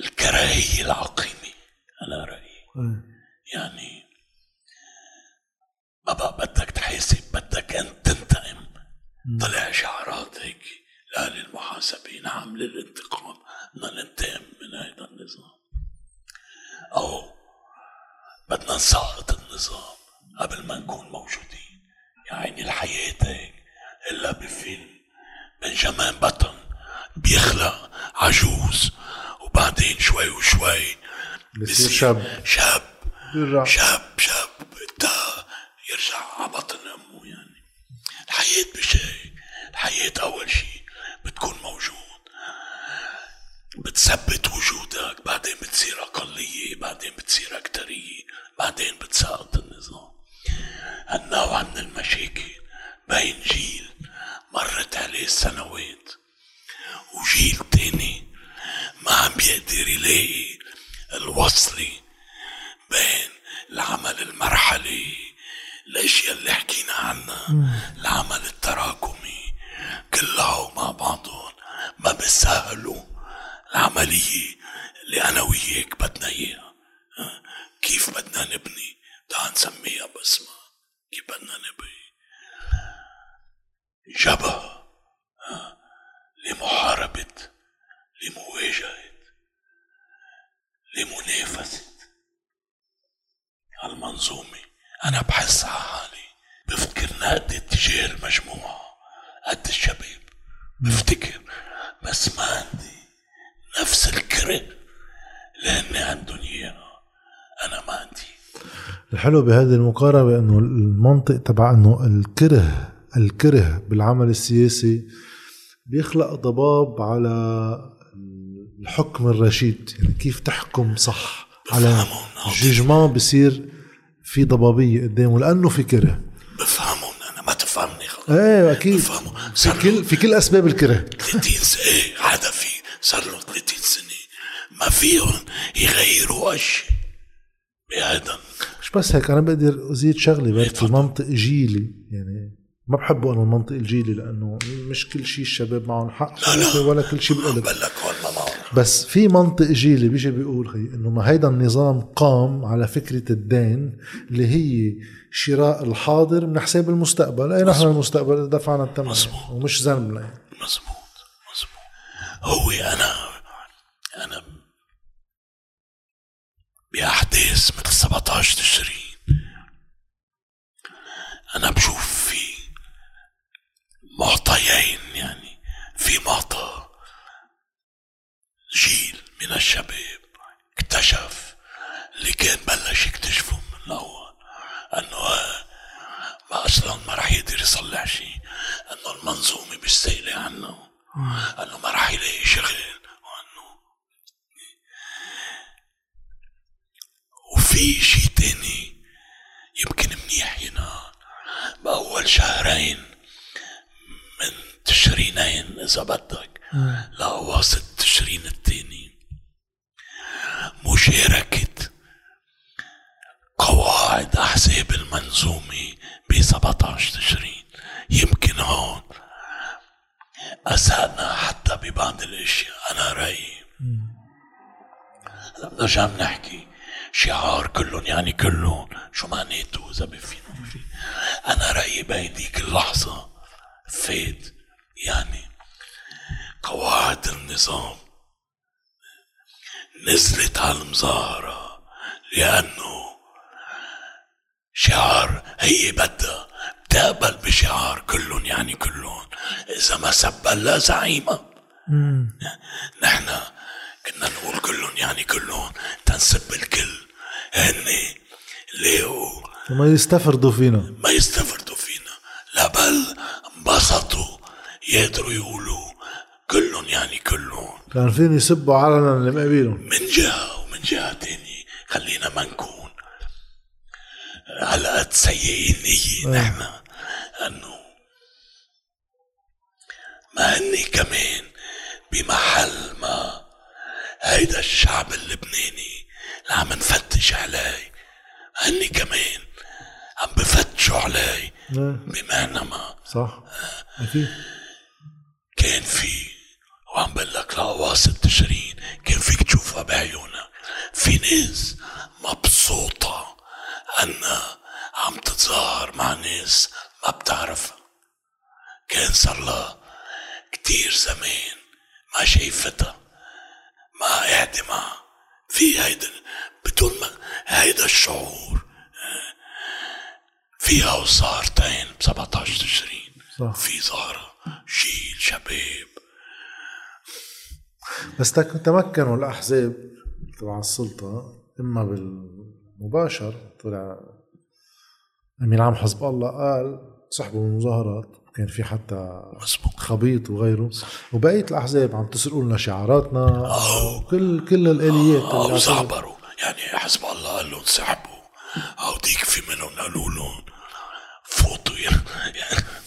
الكراهية العقيمة أنا رأيي. يعني ما بقى بدك تحاسب بدك أنت تنتقم. طلع شعارات هيك لا للمحاسبة نعم للانتقام. بدنا ننتقم من هذا النظام. أو بدنا نسقط النظام قبل ما نكون موجودين. يا عيني الحياة هيك إلا بفيلم بنجامين بطن بيخلق عجوز. وبعدين شوي وشوي. بصير شاب. شاب. بيرجع. شاب شاب. تا يرجع على بطن أمه يعني. الحياة مش هيك الحياة أول شيء بتكون موجود. بتثبت وجودك. بعدين بتصير أقلية. بعدين بتصير أكترية. بعدين بتساقط النظام. هالنوع من المشاكل. بين جيل مرت عليه السنوات وجيل تاني ما عم بيقدر يلاقي الوصلة بين العمل المرحلي الاشياء اللي حكينا عنها العمل التراكمي كلها مع بعضهم ما بيسهلوا العملية اللي أنا وياك بدنا إياها ها؟ كيف بدنا نبني تعال نسميها باسمها كيف بدنا نبني جبهة؟ لمحاربة لمواجهة لمنافسة. المنظومة أنا بحس على حالي بفتكرنا قد اتجاه المجموعة. قد الشباب. بفتكر بس ما عندي نفس الكره لأني عندهم إياها. أنا ما عندي. الحلو بهذه المقاربة إنه المنطق تبع إنه الكره الكره بالعمل السياسي بيخلق ضباب على الحكم الرشيد يعني كيف تحكم صح على جيجمان بصير في ضبابية قدامه لأنه في كره بفهمهم أنا ما تفهمني خلص إيه أكيد. بفهمهم في كل في كل أسباب الكره. 30 سنة إيه حدا في صار له 30 سنة. ما فيهم يغيروا أشياء. بهذا. مش بس هيك أنا بقدر أزيد شغله بركي منطق جيلي. يعني ما بحبه أنا المنطق الجيلي لأنه مش كل شيء الشباب معهم حق لا لا. ولا كل شيء بالقلب بقول لك بس في منطق جيلي بيجي بيقول خي إنه ما هيدا النظام قام على فكرة الدين اللي هي شراء الحاضر من حساب المستقبل. أي نحن المستقبل؟ دفعنا الثمن. ومش ذنبنا يعني. مزبوط مزبوط هو أنا أنا بأحداث مثل 17 تشرين. أنا بشوف في معطيين يعني في معطى. جيل من الشباب اكتشف اللي كان بلش يكتشفه من الأول أنه آه، ما أصلا ما راح يقدر يصلح شيء أنه المنظومة مش سائلة عنه أنه ما راح يلاقي شغل وأنه وفي شيء تاني يمكن منيح هنا بأول شهرين من تشرينين إذا بدك لأواسط تشرين التاني. مشاركة قواعد أحزاب المنظومة ب 17 تشرين. يمكن هون أسأنا حتى ببعض الأشياء. أنا رأيي هلا بنرجع بنحكي شعار كلهم يعني كلهم. شو معناته إذا بفينا. أنا رأيي بهيديك اللحظة فات يعني قواعد النظام نزلت على المظاهرة لأنه شعار هي بدها. بتقبل بشعار كلهم يعني كلهم. إذا ما سبا لا زعيمة. نحن كنا نقول كلهم يعني كلهم تنسب الكل هن لقوا ما يستفردوا فينا. ما يستفردوا فينا. لا بل انبسطوا. يقدروا يقولوا كلهم يعني كلهم. كان فين يسبوا علنا اللي مقابلهم من جهة ومن جهة تانية خلينا ما نكون على قد سيئين نية نحن. انه ما هني كمان بمحل ما هيدا الشعب اللبناني اللي عم نفتش عليه. هني كمان عم بفتشوا علي بمعنى ما. صح. أكيد. كان في وعم بقول لك لقواص تشرين كان فيك تشوفها بعيونك في ناس مبسوطة أنها عم تتظاهر مع ناس ما بتعرفها. كان صار لها كتير زمان ما شايفتها ما قاعدة معها. في هيدا بدون ما هيدا الشعور فيها وزارتين ب 17 تشرين. في زهرة جيل شباب بس تمكنوا الأحزاب تبع السلطة إما بالمباشر طلع أمين عام حزب الله قال سحبوا من المظاهرات كان في حتى خبيط وغيره. وبقية الأحزاب عم تسرقوا لنا شعاراتنا أو كل كل الآليات اللي أو عم- زعبروا يعني حسب الله قال لهم سحبوا. أو ديك في منهم قالوا لهم فوتوا يعني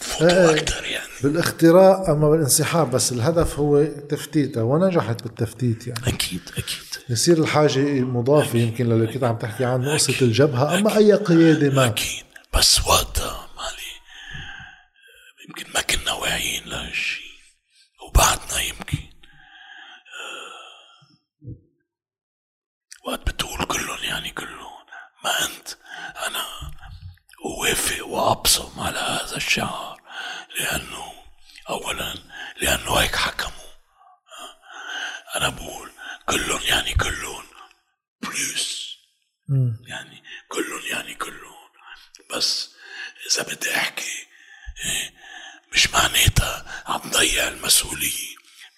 فوتوا إيه. بالاختراق أما بالانسحاب بس الهدف هو تفتيتها ونجحت بالتفتيت يعني. أكيد أكيد. يصير الحاجة مضافه يمكن للي كنت عم تحكي عنه قصة الجبهة أما أي قيادة ما. أكيد. بس وقتها مالي يمكن ما كنا واعيين لهالشي. وبعدنا يمكن. آه، وقت بتقول كلهم يعني كلهم. ما أنت أنا أوافق وأبصم على هذا الشعار. لأنه أولا لأنه هيك حكموا أنا بقول كلهم يعني كلهم بلوس يعني كلهم يعني كلهم. بس إذا بدي أحكي إيه، مش معناتها عم ضيع المسؤولية.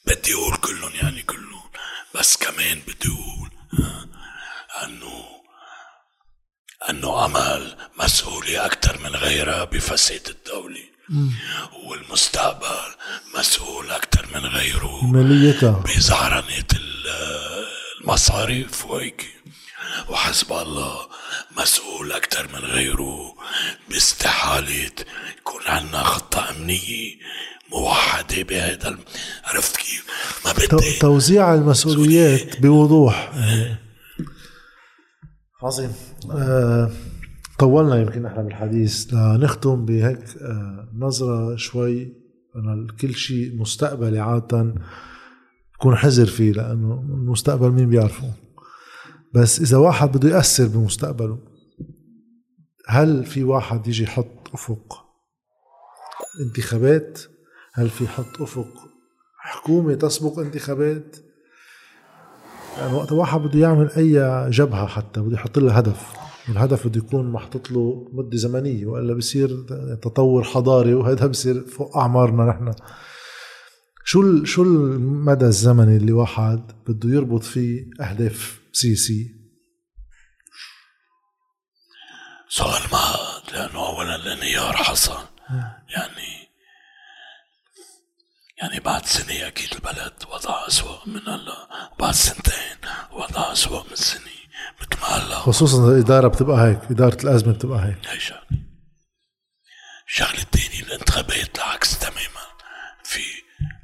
بدي أقول كلهم يعني كلهم. بس كمان بدي أقول آه، أنه أنه أمل مسؤولية أكثر من غيرها بفساد الدولة. والمستقبل مسؤول أكثر من غيره. ماليتها بزعرنة ال- المصاريف وهيك. وحسب الله مسؤول أكثر من غيره. باستحالة يكون عنا خطة أمنية موحدة بهذا الم- عرفت كيف؟ ما بدي توزيع المسؤوليات بوضوح. عظيم آه طولنا يمكن إحنا بالحديث لنختم بهيك آه نظرة شوي أنا كل شيء مستقبلي عادة بكون حذر فيه لأنه المستقبل مين بيعرفه؟ بس إذا واحد بده يأثر بمستقبله هل في واحد يجي يحط أفق انتخابات؟ هل في حط أفق حكومة تسبق انتخابات؟ يعني وقت واحد بده يعمل أي جبهة حتى بده يحط لها هدف. الهدف بده يكون محطوط له مدة زمنية وإلا بصير تطور حضاري وهذا بصير فوق أعمارنا نحن. شو ال- شو المدى الزمني اللي واحد بده يربط فيه أهداف سياسية؟ سؤال معقد لأنه أولا الانهيار حصل يعني يعني بعد سنة أكيد البلد وضع أسوأ من هلا بعد سنتين وضع أسوأ من سنة. مثل ما هلا خصوصا الإدارة بتبقى هيك إدارة الأزمة بتبقى هيك. هي شغلة. الشغلة الثانية الانتخابات العكس تماما. في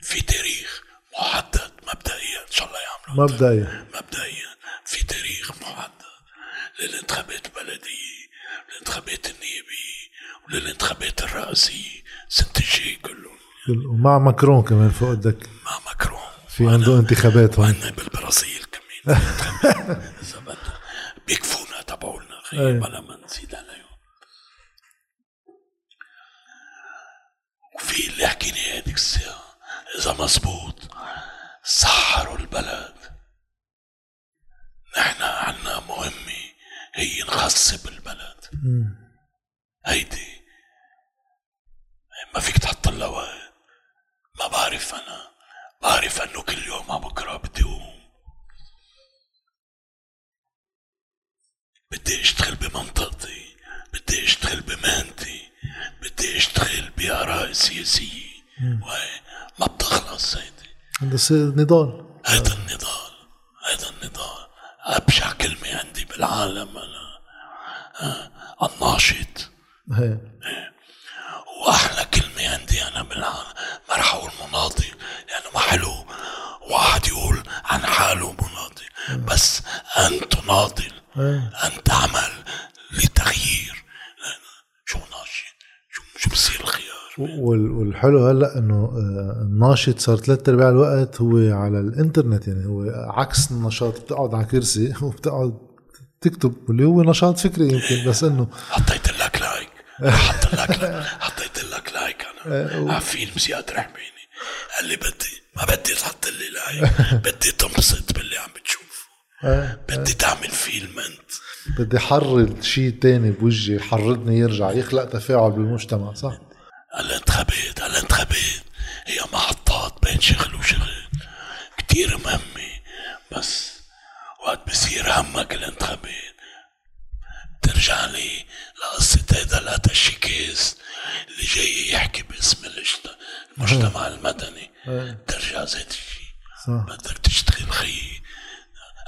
في تاريخ محدد مبدئيا. إن شاء الله يعملوا مبدئيا. مبدئيا. في تاريخ محدد للانتخابات البلدية للانتخابات النيابية وللانتخابات الرئاسية سنة الجاي كله. ومع ماكرون كمان فوق قدك مع ماكرون. في عنده انتخابات هون. وعندنا بالبرازيل إذا بدك. بيكفوا أي. بلا ما نزيد عليهم وفي اللي حكيني هذيك الساعة إذا مزبوط سحروا البلد نحن عنا مهمة هي نخصب البلد هيدي ما بتخلص هيدي هذا نضال هذا النضال هذا النضال. أبشع كلمة عندي بالعالم أنا. آه، الناشط. وأحلى كلمة عندي أنا بالعالم. ما رح أقول مناضل لأنه ما حلو. واحد يقول عن حاله مناضل بس ان تناضل ان تعمل لتغيير شو ناشط شو شو بصير الخيار وال- والحلو هلا إنه آه، الناشط صار ثلاث أرباع الوقت هو على الإنترنت يعني هو عكس النشاط بتقعد على كرسي وبتقعد تكتب واللي هو نشاط فكري يمكن بس إنه حطيت لك like. حط لك حطيت لك like. أنا على فيلم زياد رحميني قال لي بدي ما بدي تحط لي like. بدي تنبسط باللي عم بتشوفه. بدي تعمل فيلم أنت. بدي حرض شيء تاني بوجهي يحرضني يرجع يخلق تفاعل بالمجتمع صح؟ الانتخابات الانتخابات هي محطات بين شغل وشغل. كتير مهمة بس وقت بصير همك الانتخابات. ترجع لي لقصة هيدا الاتشيكيز اللي جاي يحكي باسم المجتمع المدني. ترجع زيت الشيء بدك تشتغل خيي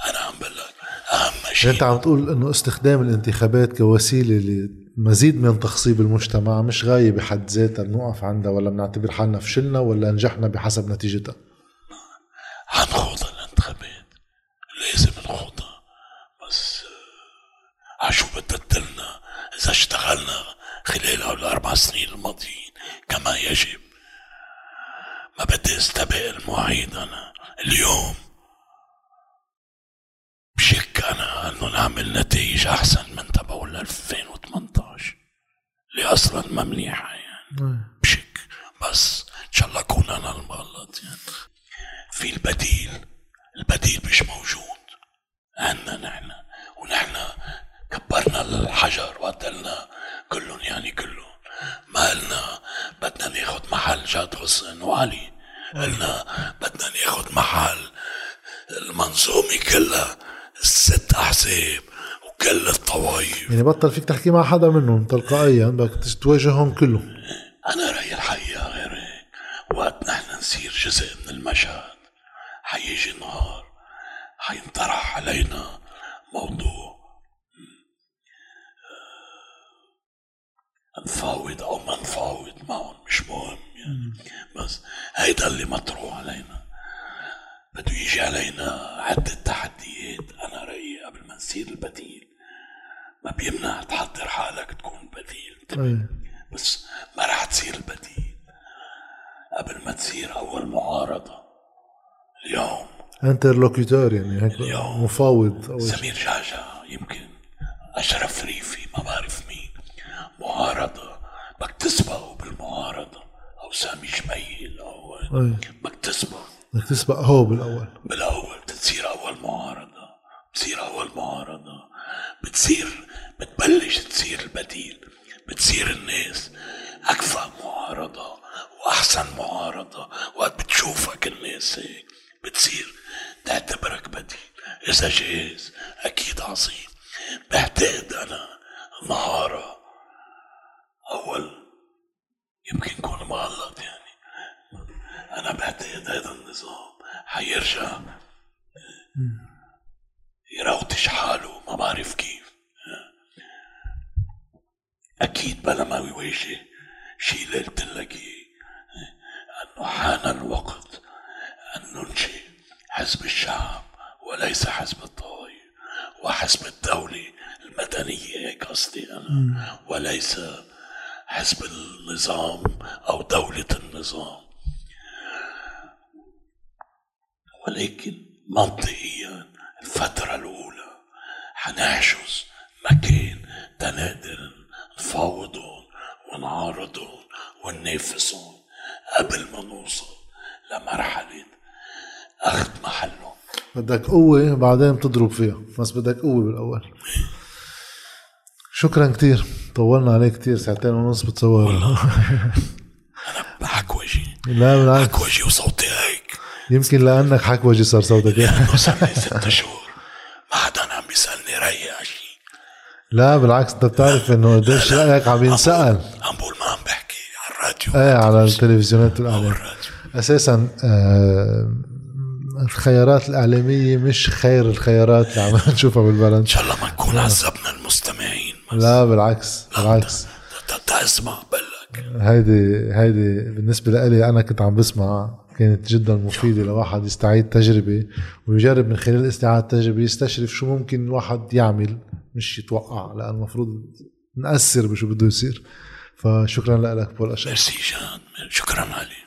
أنا عم بقول لك أهم شيء أنت عم تقول إنه استخدام الانتخابات كوسيلة لمزيد من تخصيب المجتمع مش غايه بحد ذاتها بنوقف عندها ولا بنعتبر حالنا فشلنا ولا نجحنا بحسب نتيجتها. حنخوض الانتخابات لازم نخوضها بس آه، عشو بدها تدلنا إذا اشتغلنا خلال الأربع سنين الماضيين كما يجب. ما بدي استبق المواعيد أنا. اليوم بشك أنا أنه نعمل نتائج أحسن من تبعول 2018 اللي أصلا ما منيحه يعني. بشك. بس إن شاء الله أكون أنا المغلط يعني. في البديل البديل مش موجود. عنا نحن. ونحن كبرنا الحجر وقتلنا كلهم يعني كلهم. ما قلنا بدنا ناخد محل جاد حسن وعلي. قلنا بدنا ناخد محل المنظومة كلها. الست أحزاب وكل الطوائف يعني بطل فيك تحكي مع حدا منهم تلقائيا؟ بدك تواجههم كلهم. أنا رأيي الحقيقة غير هيك وقت نحن نصير جزء من المشهد. حيجي نهار حينطرح علينا موضوع. آه، نفاوض أو ما نفاوض معهم مش مهم يعني. بس هيدا اللي مطروح علينا. بده يجي علينا عدة تحديات أنا رأيي قبل ما نصير البديل ما بيمنع تحضر حالك تكون بديل أي. بس ما راح تصير البديل. قبل ما تصير أول معارضة. اليوم. interlocuteur يعني هيك اليوم. مفاوض أول. سمير جعجع يمكن أشرف ريفي ما بعرف مين. معارضة. بدك تسبقوا بالمعارضة. أو سامي جميل أو أي. بدك تسبق بدك تسبق هو بالأول. بالأول. بتصير أول معارضة. بتصير أول معارضة. بتصير بتبلش تصير البديل. بتصير الناس أكفأ معارضة وأحسن معارضة وقت بتشوفك الناس هيك. بتصير تعتبرك بديل. إذا جاهز أكيد عظيم. بعتقد أنا نهارة أول يمكن كون مغلط يعني. أنا بعتقد هذا النظام. حيرجع يروتش حاله ما بعرف كيف. أكيد بلا ما يواجه شي اللي قلت لك أنه حان الوقت أن ننشئ حزب الشعب وليس حزب الطوائف وحزب الدولة المدنية هيك قصدي أنا. وليس حزب النظام أو دولة النظام. ولكن منطقيا الفترة الأولى حنحجز مكان تنقدر نفاوضهم ونعارضهم وننافسهم قبل ما نوصل لمرحلة أخذ محلهم بدك قوة بعدين بتضرب فيها بس بدك قوة بالأول. شكرا كتير طولنا عليك كتير ساعتين ونص بتصور. أنا بحكوجي لا بالعكس. حكوجي وصوتي هيك. يمكن لأنك حكوجي صار صوتك. لأنه صار لي ست شهور ما حدا عم بيسألني ريح شي لا بالعكس انت بتعرف إنه قديش رأيك عم ينسأل. عم بقول ما عم بحكي على الراديو. إيه على التلفزيونات الراديو. أساسا آه الخيارات الإعلامية مش خير الخيارات اللي عم نشوفها بالبلد. إن شاء الله ما نكون عذبنا المستمعين. لا بالعكس بالعكس. تسمع بقلك هيدي هيدي بالنسبة لي أنا كنت عم بسمع كانت جدا مفيدة لواحد يستعيد تجربة ويجرب من خلال استعادة تجربة يستشرف شو ممكن الواحد يعمل. مش يتوقع لأن المفروض نأثر بشو بده يصير. فشكرا لك بول أشرف. ميرسي جان شكرا علي